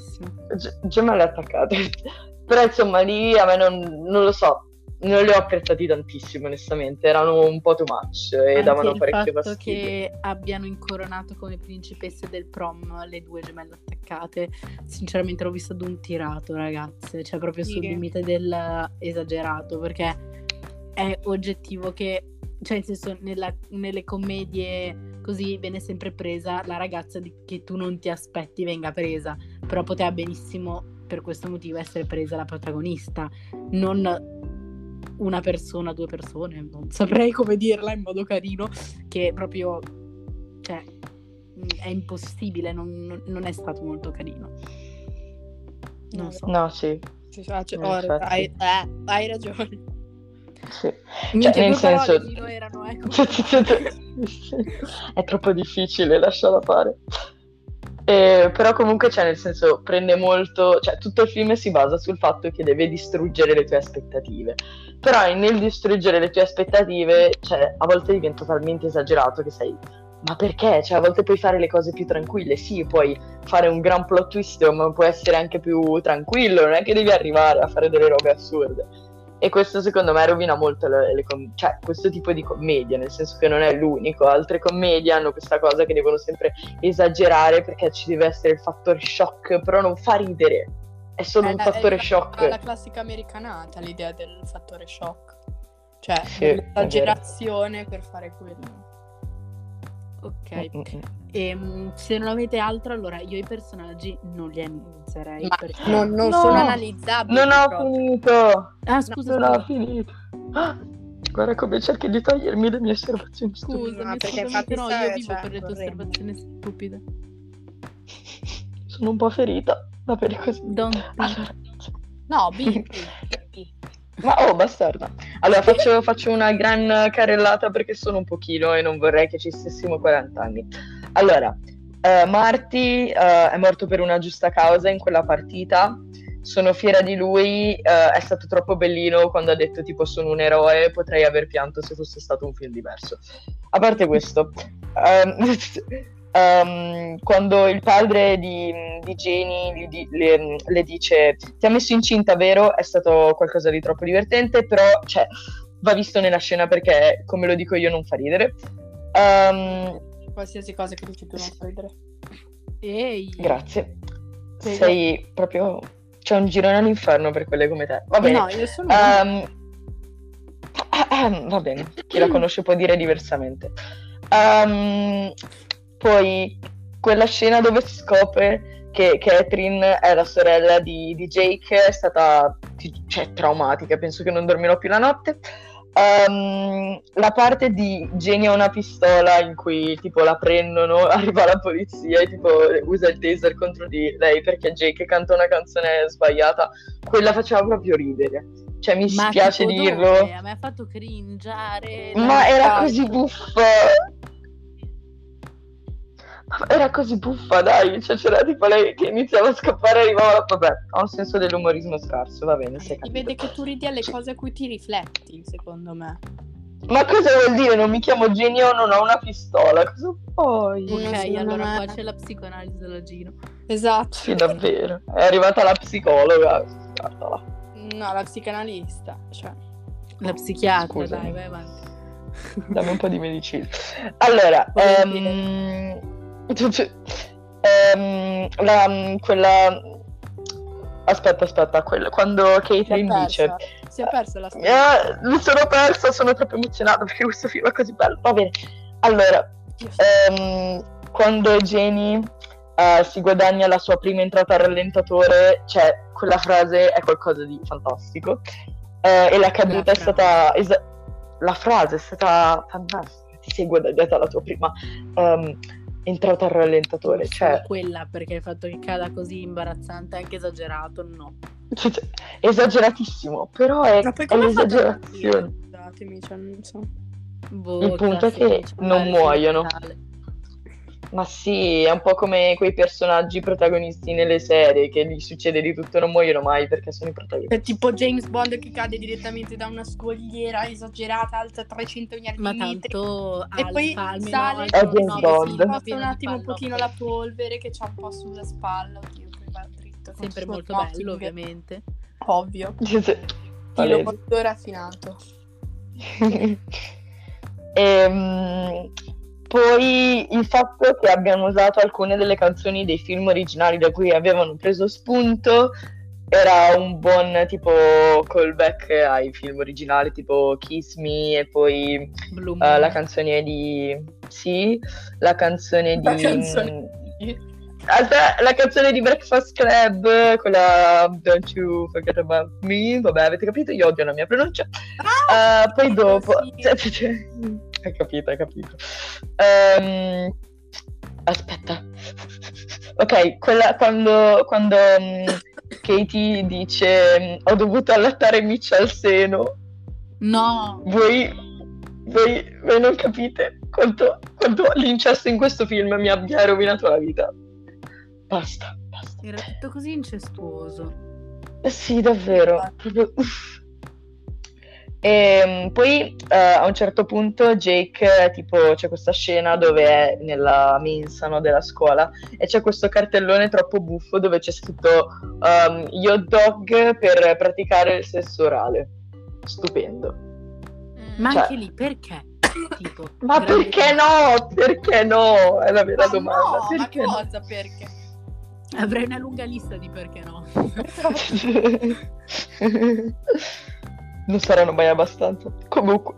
Ge- gemelle attaccate. Però insomma lì a me non, non lo so, non li ho apprezzati tantissimo onestamente, erano un po' too much e davano il parecchio fatto fastidio. che abbiano incoronato come principesse del prom le due gemelle attaccate, sinceramente l'ho visto ad un tirato, ragazze, cioè proprio sul limite del esagerato, perché è oggettivo che, cioè nel senso, nella- nelle commedie così viene sempre presa la ragazza di- che tu non ti aspetti venga presa, però poteva benissimo per questo motivo essere presa la protagonista, non una persona, due persone, non saprei come dirla in modo carino, che proprio, cioè, è impossibile, non, non è stato molto carino. Non so. No, sì, Ci faccio- No, oh, infatti. hai, eh, hai ragione. sì. Minchia, nel senso- erano, ecco. È troppo difficile, lasciala fare. Eh, però comunque, cioè, nel senso, prende molto... Cioè, tutto il film si basa sul fatto che deve distruggere le tue aspettative. Però nel distruggere le tue aspettative, cioè, a volte diventa talmente esagerato che sei... Ma perché? Cioè, a volte puoi fare le cose più tranquille. Sì, puoi fare un gran plot twist, ma può essere anche più tranquillo. Non è che devi arrivare a fare delle robe assurde. E questo secondo me rovina molto le, le com- cioè, questo tipo di commedia, nel senso che non è l'unico. Altre commedie hanno questa cosa che devono sempre esagerare perché ci deve essere il fattore shock, però non fa ridere. È solo È un la- fattore è la- shock. è la classica americanata, l'idea del fattore shock. Cioè, Sì, l'esagerazione per fare quello. Ok. Mm, mm, mm. Ehm, se non avete altro, allora io i personaggi non li analizzerei. Ma perché... non, non No, sono analizzabili. Non ho proprio. finito! Ah, scusa, Non ho finito. Ah, Guarda come cerchi di togliermi le mie osservazioni stupide. Scusa, No, mi perché infatti stai- io vivo cioè, per le tue osservazioni stupide. Sono un po' ferita da per così. Don't. Allora, No, B, B, B. Ma oh, bastarda. Allora faccio, faccio una gran carrellata perché sono un pochino e non vorrei che ci stessimo 40 anni. Allora, eh, Marty eh, è morto per una giusta causa in quella partita. Sono fiera di lui, eh, è stato troppo bellino quando ha detto tipo sono un eroe, potrei aver pianto se fosse stato un film diverso. A parte questo, ehm, ehm, quando il padre di, di Jenny di- le, le dice ti ha messo incinta, vero? È stato qualcosa di troppo divertente, però cioè, va visto nella scena perché, come lo dico io, non fa ridere. Ehm, Qualsiasi cosa che dici tu non fa ridere. Ehi. grazie. Prego. Sei proprio... C'è un girone all'inferno per quelle come te. Va bene. No, io sono... Ehm, va bene, chi la conosce può dire diversamente. Ehm, poi quella scena dove si scopre che Catherine è la sorella di, di Jake è stata cioè, traumatica, penso che non dormirò più la notte. Ehm, la parte di ha una pistola in cui tipo la prendono, arriva la polizia e tipo usa il taser contro di lei perché Jake canta una canzone sbagliata, quella faceva proprio ridere. Cioè mi Ma spiace dirlo. dove? A me ha fatto cringiare. Ma era Esatto. così buffa. Era così buffa, dai. Cioè, c'era tipo lei che iniziava a scappare e arrivava. Vabbè, ha un senso dell'umorismo scarso, va bene, si capito. vede che tu ridi alle cose a cui ti rifletti, secondo me. Ma cosa vuol dire? Non mi chiamo genio, non ho una pistola. Cosa vuoi? Ok, allora me- qua c'è la psicoanalisi della Gino. Esatto. Sì, davvero. È arrivata la psicologa. Guardala. No, la psicanalista. Cioè, La psichiatra, Scusami. dai, vai avanti. Dammi un po' di medicina. Allora, ehm, ehm, la- quella... Aspetta, aspetta, quella- quando Caitlyn dice... Si è persa la storia. Eh, mi sono persa, sono troppo emozionata perché questo film è così bello. Va bene. Allora, ehm, quando Jenny eh, si guadagna la sua prima entrata al rallentatore, cioè quella frase è qualcosa di fantastico. Eh, e la caduta è stata. esa- la frase è stata fantastica. Ti sei guadagnata la tua prima ehm, entrata al rallentatore. Cioè, quella perché il fatto che cada così imbarazzante, anche esagerato, no. cioè, cioè, esageratissimo, però è, Ma poi è morire? Scusatemi, cioè, non so. Boh, Il punto è che classici, non muoiono. finale. Ma sì, è un po' come quei personaggi protagonisti nelle serie che gli succede di tutto e non muoiono mai perché sono i È protagonisti. tipo James Bond che cade direttamente da una scogliera esagerata, alta 300 yard Ma di metri. tanto E poi alfa, almeno sale È James 9, Bond. sì, sposta un attimo un pochino la polvere che c'ha un po' sulla spalla. Oddio, poi va dritto. Sempre molto smoking, bello, ovviamente. Ovvio. Stilo molto raffinato. Ehm, poi il fatto che abbiano usato alcune delle canzoni dei film originali da cui avevano preso spunto era un buon tipo callback ai film originali tipo Kiss Me e poi eh, la canzone di... Sì, la canzone La di... canzone Aspetta, la canzone di Breakfast Club, quella Don't You Forget About Me, vabbè avete capito, io odio la mia pronuncia. Ah! Eh, poi dopo... sì. hai capito, hai capito. Ehm, aspetta. Ok, quella quando, quando mm, Katie dice mm, ho dovuto allattare Mitch al seno, No, voi, voi, voi non capite quanto, quanto l'incesto in questo film mi abbia rovinato la vita. basta, basta. Era tutto così incestuoso. Sì, davvero. Proprio, uff. E poi eh, a un certo punto Jake, tipo, c'è questa scena dove è nella mensa no, della scuola e c'è questo cartellone troppo buffo dove c'è scritto um, gli hot dog per praticare il sesso orale. Stupendo. Ma Cioè- anche lì, perché? Tipo, Ma veramente- perché no? Perché no? È la vera Ma domanda. no, perché ma no? cosa perché? Avrei una lunga lista di perché no. non saranno mai abbastanza. Comunque,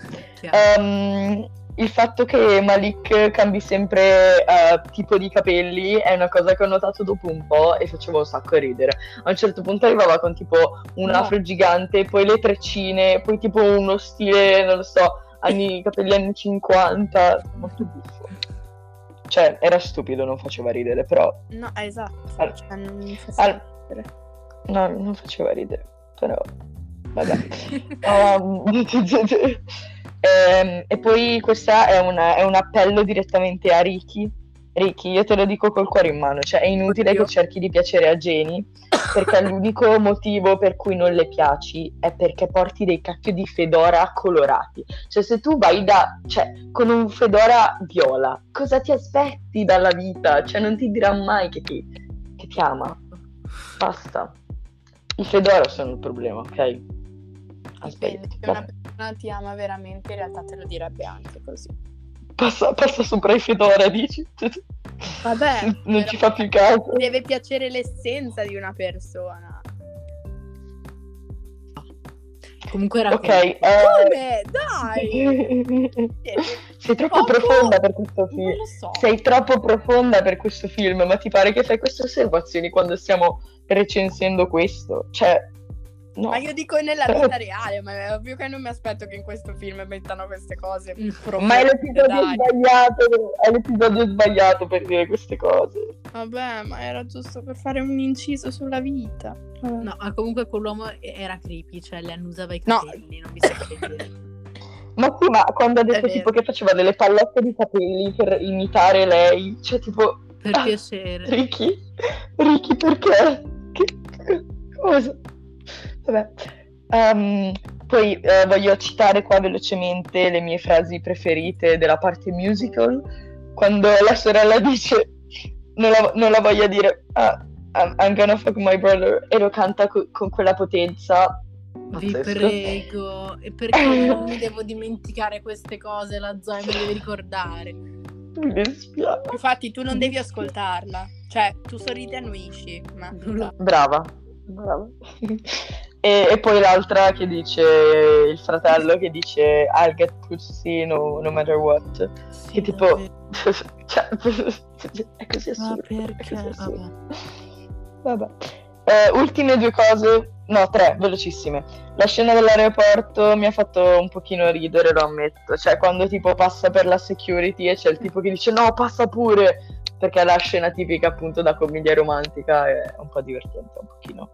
ehm, il fatto che Malik cambi sempre eh, tipo di capelli è una cosa che ho notato dopo un po' e faceva un sacco ridere. A un certo punto arrivava con tipo un No. afro gigante, poi le treccine, poi tipo uno stile, non lo so, anni, capelli anni 50, molto buffo. Cioè, era stupido, non faceva ridere, però No, esatto. Al- Cioè, non mi fa al- ridere. No, non faceva ridere, però vabbè. Um, ehm, e poi questa è, una- è un appello direttamente a Ricky. Ricky, io te lo dico col cuore in mano, cioè è inutile Oddio. che cerchi di piacere a Jenny, perché l'unico motivo per cui non le piaci è perché porti dei cacchio di fedora colorati. Cioè se tu vai da, cioè, con un fedora viola, cosa ti aspetti dalla vita? Cioè non ti dirà mai che ti, che ti ama. Basta. I fedora sono il problema, ok? Aspetta, Dipende, se una persona ti ama veramente, in realtà te lo direbbe anche così. passa, passa sopra i fedora, dici? Vabbè, non però ci fa più caso. deve piacere l'essenza di una persona. Comunque era Ok, quello. eh, Come? Dai! sei troppo Poco- profonda per questo Non film. lo so. Sei troppo profonda per questo film, ma ti pare che fai queste osservazioni quando stiamo recensendo questo? Cioè, no. Ma io dico nella vita reale, ma è ovvio che non mi aspetto che in questo film mettano queste cose. Mm. Ma è l'episodio dai. sbagliato, è l'episodio sbagliato per dire queste cose. Vabbè, ma era giusto per fare un inciso sulla vita. Vabbè. No, ma comunque quell'uomo era creepy, cioè le annusava i No. capelli, non mi sa che dire. Ma sì, ma quando ha detto tipo che faceva delle pallotte di capelli per imitare lei, cioè tipo, Per Ah. piacere. Ricky, Ricky perché? Che cosa? Vabbè. Ehm, poi eh, voglio citare qua velocemente le mie frasi preferite della parte musical, quando la sorella dice non la, non la voglia dire ah, I'm, I'm gonna fuck my brother e lo canta co- con quella potenza. Vi Pazzesco. prego. E perché non mi devo dimenticare queste cose? La Zoe le deve ricordare. Mi dispiace. Infatti, tu non devi ascoltarla. Cioè, tu sorridi e annuisci. Ma Brava, brava. E, e poi l'altra che dice, il fratello che dice I'll get pussy no, no matter what. Sì, Che tipo, cioè, è così Ma assurdo. è perché? così assurdo. Vabbè. Vabbè. Eh, ultime due cose, no, tre, velocissime. La scena dell'aeroporto mi ha fatto un pochino ridere, lo ammetto. Cioè, quando tipo passa per la security e c'è il tipo che dice no, passa pure. Perché è la scena tipica appunto da commedia romantica è un po' divertente, un pochino.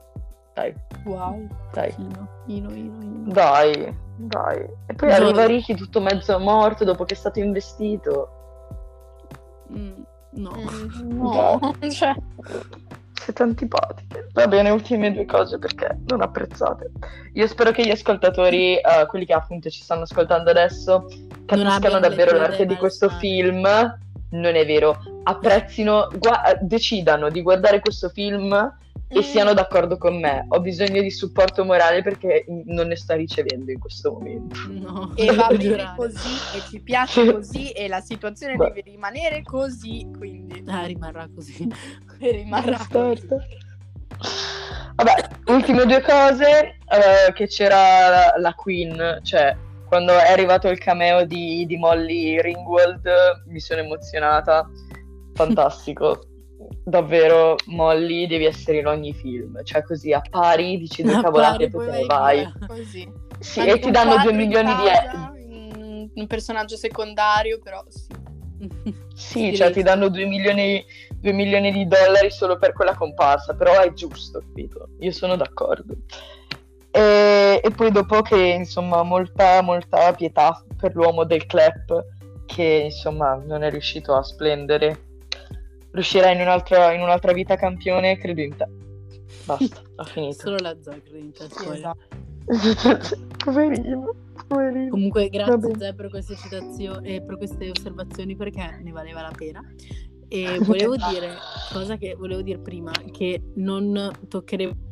Dai, wow. dai. Ino, ino, ino. Dai, dai. E poi No. arriva Ricky tutto mezzo morto dopo che è stato investito. Mm, no. Mm, no, cioè, Siete antipatiche. Va bene, ultime due cose perché non apprezzate. Io spero che gli ascoltatori, eh, quelli che appunto ci stanno ascoltando adesso, capiscano davvero l'arte di questo film. Non è vero. Apprezzino, gua- decidano di guardare questo film e Mm. siano d'accordo con me. Ho bisogno di supporto morale perché non ne sto ricevendo in questo momento. No. e va bene giurare. così e ci piace così e la situazione Beh. deve rimanere così, quindi Ah, rimarrà così. rimarrà Certo. Vabbè, ultime due cose, eh, che c'era la, la Queen, cioè quando è arrivato il cameo di, di Molly Ringwald mi sono emozionata, fantastico. Davvero, Molly, devi essere in ogni film, cioè così appari, dici due cavolate e poi te ne vai così. Sì, Anche e ti danno due milioni di euro. Un personaggio secondario, però sì. Sì, Direi cioè sì. ti danno 2 milioni, 2 milioni di dollari solo per quella comparsa, però è giusto, capito? Io sono d'accordo. E, e poi dopo che, insomma, molta, molta pietà per l'uomo del clap, che, insomma, non è riuscito a splendere. riuscirai in un'altra, in un'altra vita campione, credo in te. Basta, ho finito. Solo la Zoe crede in te. Esatto. Poverino, poverino. Comunque, grazie. Zè per queste citazioni e per queste osservazioni perché ne valeva la pena. E volevo dire, cosa che volevo dire prima, che non toccheremo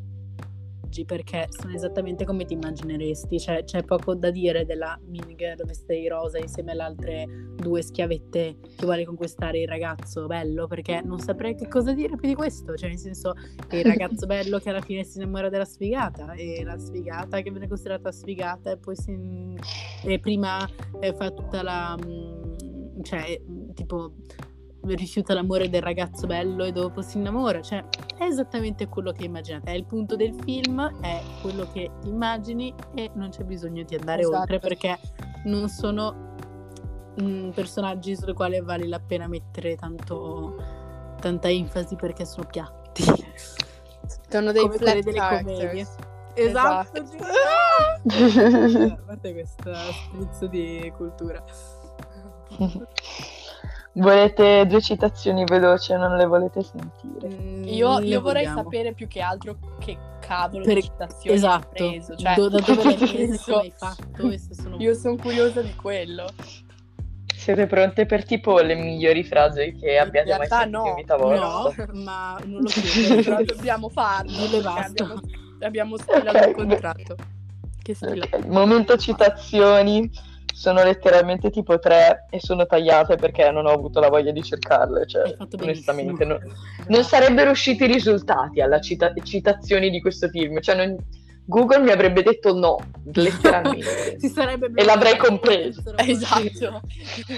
oggi perché sono esattamente come ti immagineresti, cioè c'è poco da dire della Mean Girl veste di rosa insieme alle altre due schiavette che vuole conquistare il ragazzo bello, perché non saprei che cosa dire più di questo, cioè nel senso il ragazzo bello che alla fine si innamora della sfigata e la sfigata che viene considerata sfigata e poi si e prima eh, fa tutta la mm, cioè tipo rifiuta l'amore del ragazzo bello e dopo si innamora cioè è esattamente quello che immaginate è il punto del film è quello che immagini e non c'è bisogno di andare Esatto. oltre perché non sono mm, personaggi sui quali vale la pena mettere tanto tanta enfasi perché sono piatti Sono dei come flat delle commedie esatto, Esatto. sì. a parte questo sprizzo di cultura Volete due citazioni veloci, non le volete sentire? Mm, Io, le io vorrei vogliamo. sapere più che altro che cavolo Per- di citazioni esatto preso. Cioè, Do- da dove hai fatto e se sono Io sono curiosa di quello. Siete pronte per tipo le migliori frasi che abbiate mai sentito no. in vita vostra? no ma non lo chiedo Però dobbiamo farlo. Dille basta. Abbiamo, abbiamo stilato Ok, un contratto. Che stila. Ok, Momento citazioni sono letteralmente tipo tre e sono tagliate perché non ho avuto la voglia di cercarle. Cioè, onestamente, no- non sarebbero usciti i risultati alla cita- citazioni di questo film. Cioè, non- Google mi avrebbe detto no, letteralmente. si sarebbe E l'avrei compreso. Esatto.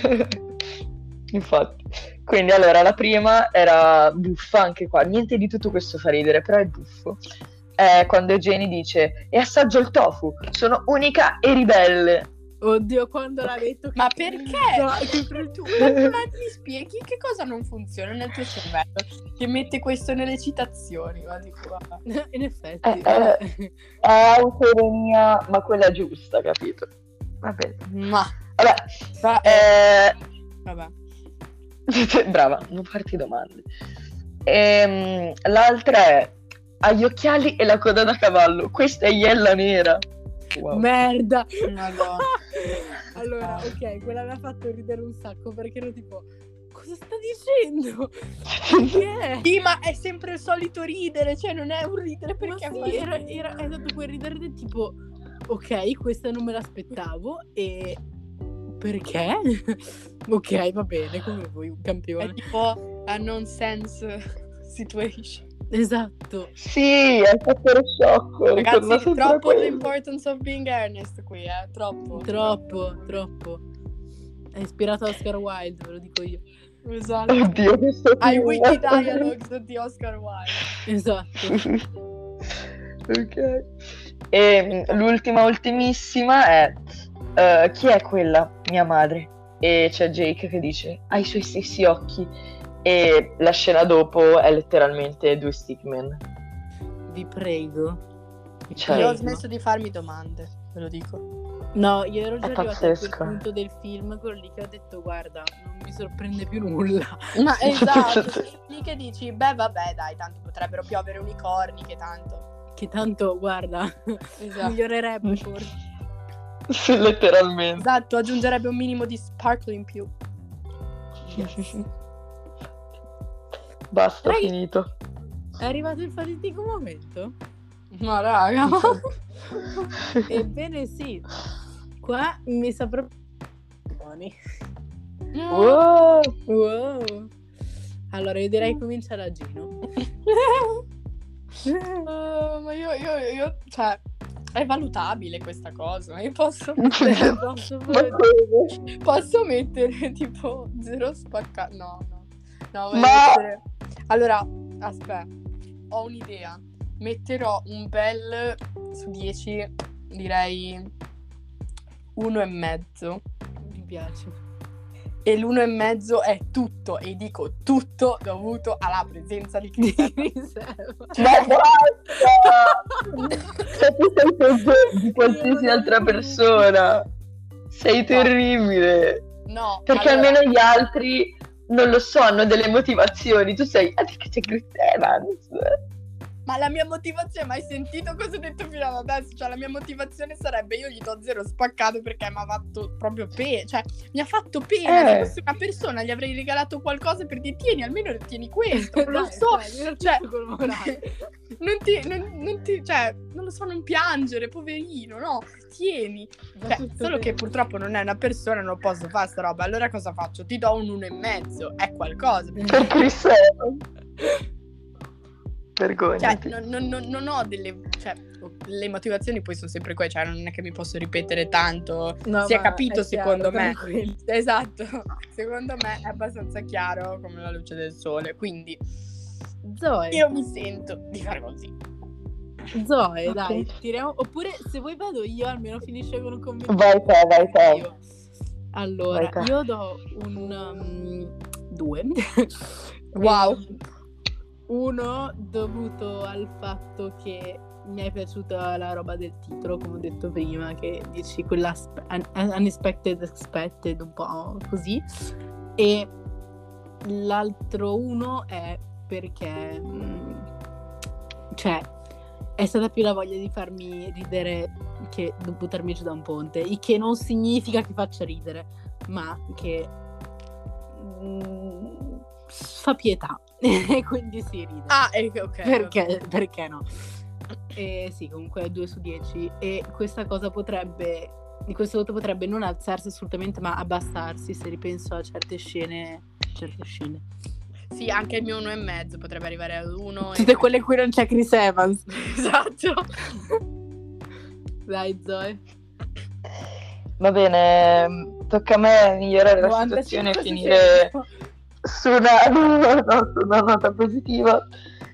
Infatti. Quindi allora la prima era buffa anche qua, niente di tutto questo fa ridere, però è buffo. È quando Jenny dice e assaggio il tofu, sono unica e ribelle. Oddio quando l'ha detto Ma che- perché? No, che. Ma, ma mi spieghi che cosa non funziona nel tuo cervello che mette questo nelle citazioni? Ma dico, va. in effetti Eh, eh. È autoironia, ma quella giusta, capito? Va bene. Ma, Vabbè, va- eh, vabbè. brava, non farti domande. Ehm, l'altra è ha gli occhiali e la coda da cavallo. Questa è Iella nera. Wow. merda. Allora ok quella mi ha fatto ridere un sacco perché ero tipo cosa sta dicendo? Perché Sì, ma è sempre il solito ridere, cioè non è un ridere Ma perché sì, era, era è stato quel ridere del tipo ok questa non me l'aspettavo e perché? Ok va bene come vuoi un è campione tipo a nonsense situation. Esatto Sì, è il fattore shock. ritorna Ragazzi, troppo quello. l'importance of being earnest qui, eh, troppo. troppo troppo è ispirato a Oscar Wilde ve lo dico io Esatto. Oddio, questo Ai wiki dialogues di Oscar Wilde. esatto ok. E mm, l'ultima, ultimissima è eh, chi è quella? Mia madre. E c'è Jake che dice ha i suoi stessi occhi. E la scena dopo è letteralmente due stickman. vi prego Cioè, Io ho smesso di farmi domande, ve lo dico. No, io ero già È arrivata a pazzesco. punto del film, quello lì che ho detto, guarda, non mi sorprende più nulla. Ma esatto, lì che dici, beh vabbè dai, tanto potrebbero piovere unicorni, che tanto. Che tanto, guarda, Esatto. migliorerebbe forse. Sì, letteralmente. Esatto, aggiungerebbe un minimo di sparkle in più. Basta, Dai. finito. È arrivato il fatidico momento? Ma raga. Ebbene sì, qua mi sa proprio... Buoni. Wow. Wow. Allora, io direi comincia da Gino. Eh, ma io, io, io, cioè, è valutabile questa cosa. Io posso mettere, Posso posso mettere tipo zero spaccato. No, no. No, Ma- mettere- Allora, aspetta, ho un'idea. Metterò un bel su 10, direi uno e mezzo. Mi piace. E l'uno e mezzo è tutto, e dico tutto dovuto alla presenza di Chris Di riserva. Ma basta! Se tu sei peggio di qualsiasi altra persona. Sei terribile. No, Perché allora- almeno gli altri non lo so, hanno delle motivazioni. Tu sei, ah, che c'è Chris Evans. Ma la mia motivazione, ma hai sentito cosa ho detto fino ad adesso? Cioè, la mia motivazione sarebbe io gli do zero spaccato perché mi ha fatto proprio pena. Cioè, mi ha fatto pena. Eh. Se fossi una persona, gli avrei regalato qualcosa per dire, tieni, almeno tieni questo. Non lo so. dai, cioè. non ti, non, non ti, cioè, non lo so, non piangere, poverino, no? Tieni. Cioè, solo bene. che purtroppo non è una persona, non posso fare sta roba. Allora cosa faccio? Ti do un uno e mezzo. È qualcosa. Per Chris Evans. Cioè, non, non- non- ho delle. Cioè, le motivazioni poi sono sempre quelle, cioè, non è che mi posso ripetere tanto. No, si è capito, è chiaro, secondo me. tranquilli. Esatto, secondo me è abbastanza chiaro come la luce del sole. Quindi Zoe, io mi sento di fare così. Zoe, Ok. dai, tiriamo. Oppure se vuoi vado io, almeno finisce con un commento. Vai te, vai te. Io. Allora, Vai te. io do un um, due. Wow. Uno dovuto al fatto che mi è piaciuta la roba del titolo, come ho detto prima, che dici quella un- unexpected expected, un po' così. E l'altro uno è perché, mm, cioè, è stata più la voglia di farmi ridere che di buttarmi giù da un ponte, il che non significa che faccia ridere, ma che mm, fa pietà e quindi si ride. Ah, ok. perché, perché no? E sì, comunque 2 su 10 e questa cosa potrebbe di questo voto potrebbe non alzarsi assolutamente, ma abbassarsi se ripenso a certe scene, certe scene. Sì, anche il mio uno e mezzo potrebbe arrivare ad uno. e- Tutte quelle in cui non c'è Chris Evans. Esatto. Dai, Zoe. Va bene, tocca a me migliorare la 95 situazione e finire 100. su una, no, su una nota positiva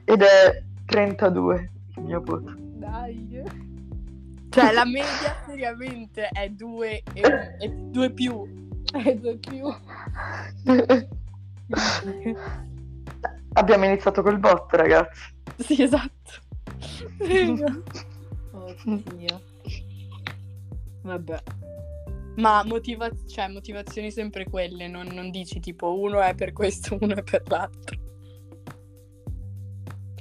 ed è 32 il mio voto. Dai. Cioè, la media seriamente è due e, e due più. E due più. Abbiamo iniziato col bot, ragazzi. Sì, esatto. Oddio. Vabbè. Ma motiva- cioè, motivazioni sempre quelle, non, non dici tipo uno è per questo, uno è per l'altro.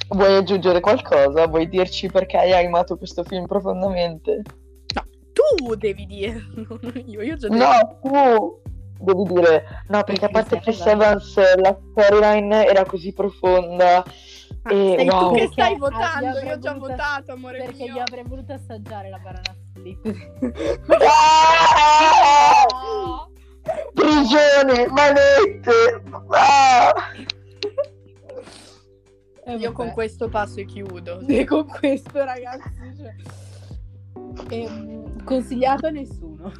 Vuoi aggiungere qualcosa? Vuoi dirci perché hai amato questo film profondamente? Tu devi dirlo, non io, io ho già detto. No, tu devi dire no, perché a parte Chris Evans la storyline era così profonda Ah, e sei wow. tu che Perché stai io votando, io ho già voluto- votato, amore Perché mio. io avrei voluto assaggiare la banana split. Ah! No! Prigione, manette! Ah! Io con questo passo e chiudo. E con questo, ragazzi. Cioè... Ehm, consigliato a nessuno.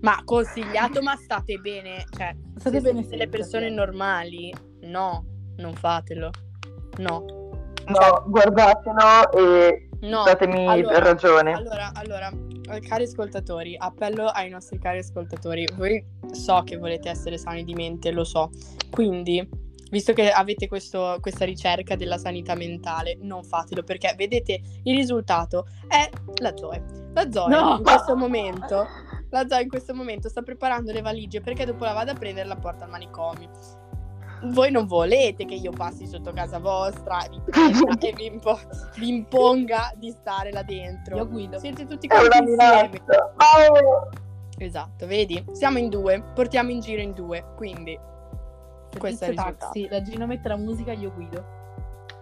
Ma consigliato, ma state bene. Cioè, State se bene siete delle senza, persone normali, no, non fatelo. No. No, guardatelo e No. datemi allora- ragione. Allora, allora, cari ascoltatori, appello ai nostri cari ascoltatori. Voi so che volete essere sani di mente, lo so. Quindi, visto che avete questo- questa ricerca della sanità mentale, non fatelo perché vedete il risultato è la Zoe. La Zoe No! in questo momento, la Zoe in questo momento sta preparando le valigie perché dopo la vado a prendere e la porta al manicomio. Voi non volete che io passi sotto casa vostra e vi, e vi, impo- vi imponga di stare là dentro. Io guido. Siete tutti quanti insieme. Oh! Esatto, vedi? Siamo in due, portiamo in giro in due, quindi questo è il Tizio taxi, la Gino mette la musica, io guido.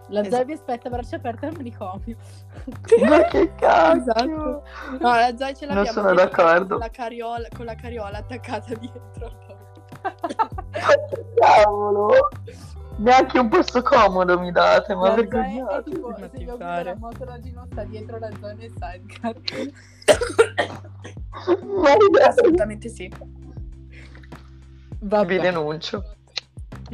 La Esatto. Zoe vi aspetta a braccia aperte al manicomio. Ma che cazzo! Esatto. No, la Zoe ce Non l'abbiamo sono dentro d'accordo. Con la, carriola, con la carriola attaccata dietro. Cavolo! Neanche un posto comodo mi date, ma vergognatevi. tipo, Ma se io la moto, la Gino sta dietro la Zoe nel sidecar. Assolutamente sì. Vabbè. vi denuncio.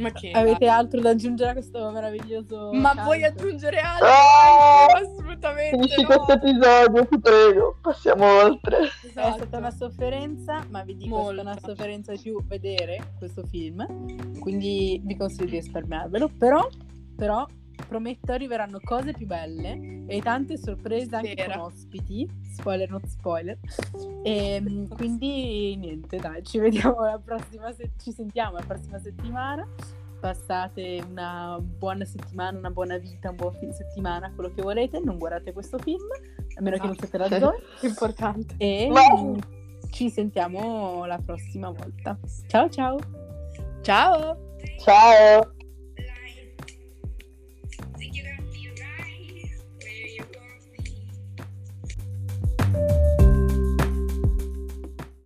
Ma che? Avete altro da aggiungere a questo meraviglioso Ma canto? vuoi aggiungere altro? Ah! Assolutamente Finisci no. questo episodio, ti prego. Passiamo oltre. È Esatto. stata una sofferenza, ma vi dico è stata una Molto. sofferenza più vedere questo film, quindi vi consiglio di risparmiarvelo, però, però prometto arriveranno cose più belle e tante sorprese anche Spera. con ospiti, spoiler not spoiler, e mm, quindi niente dai, ci vediamo la prossima se- ci sentiamo la prossima settimana passate una buona settimana, una buona vita, un buon fine settimana, quello che volete, non guardate questo film, a meno che non siate la Zoe. Importante. E No. ci sentiamo la prossima volta. Ciao ciao! Ciao! Ciao!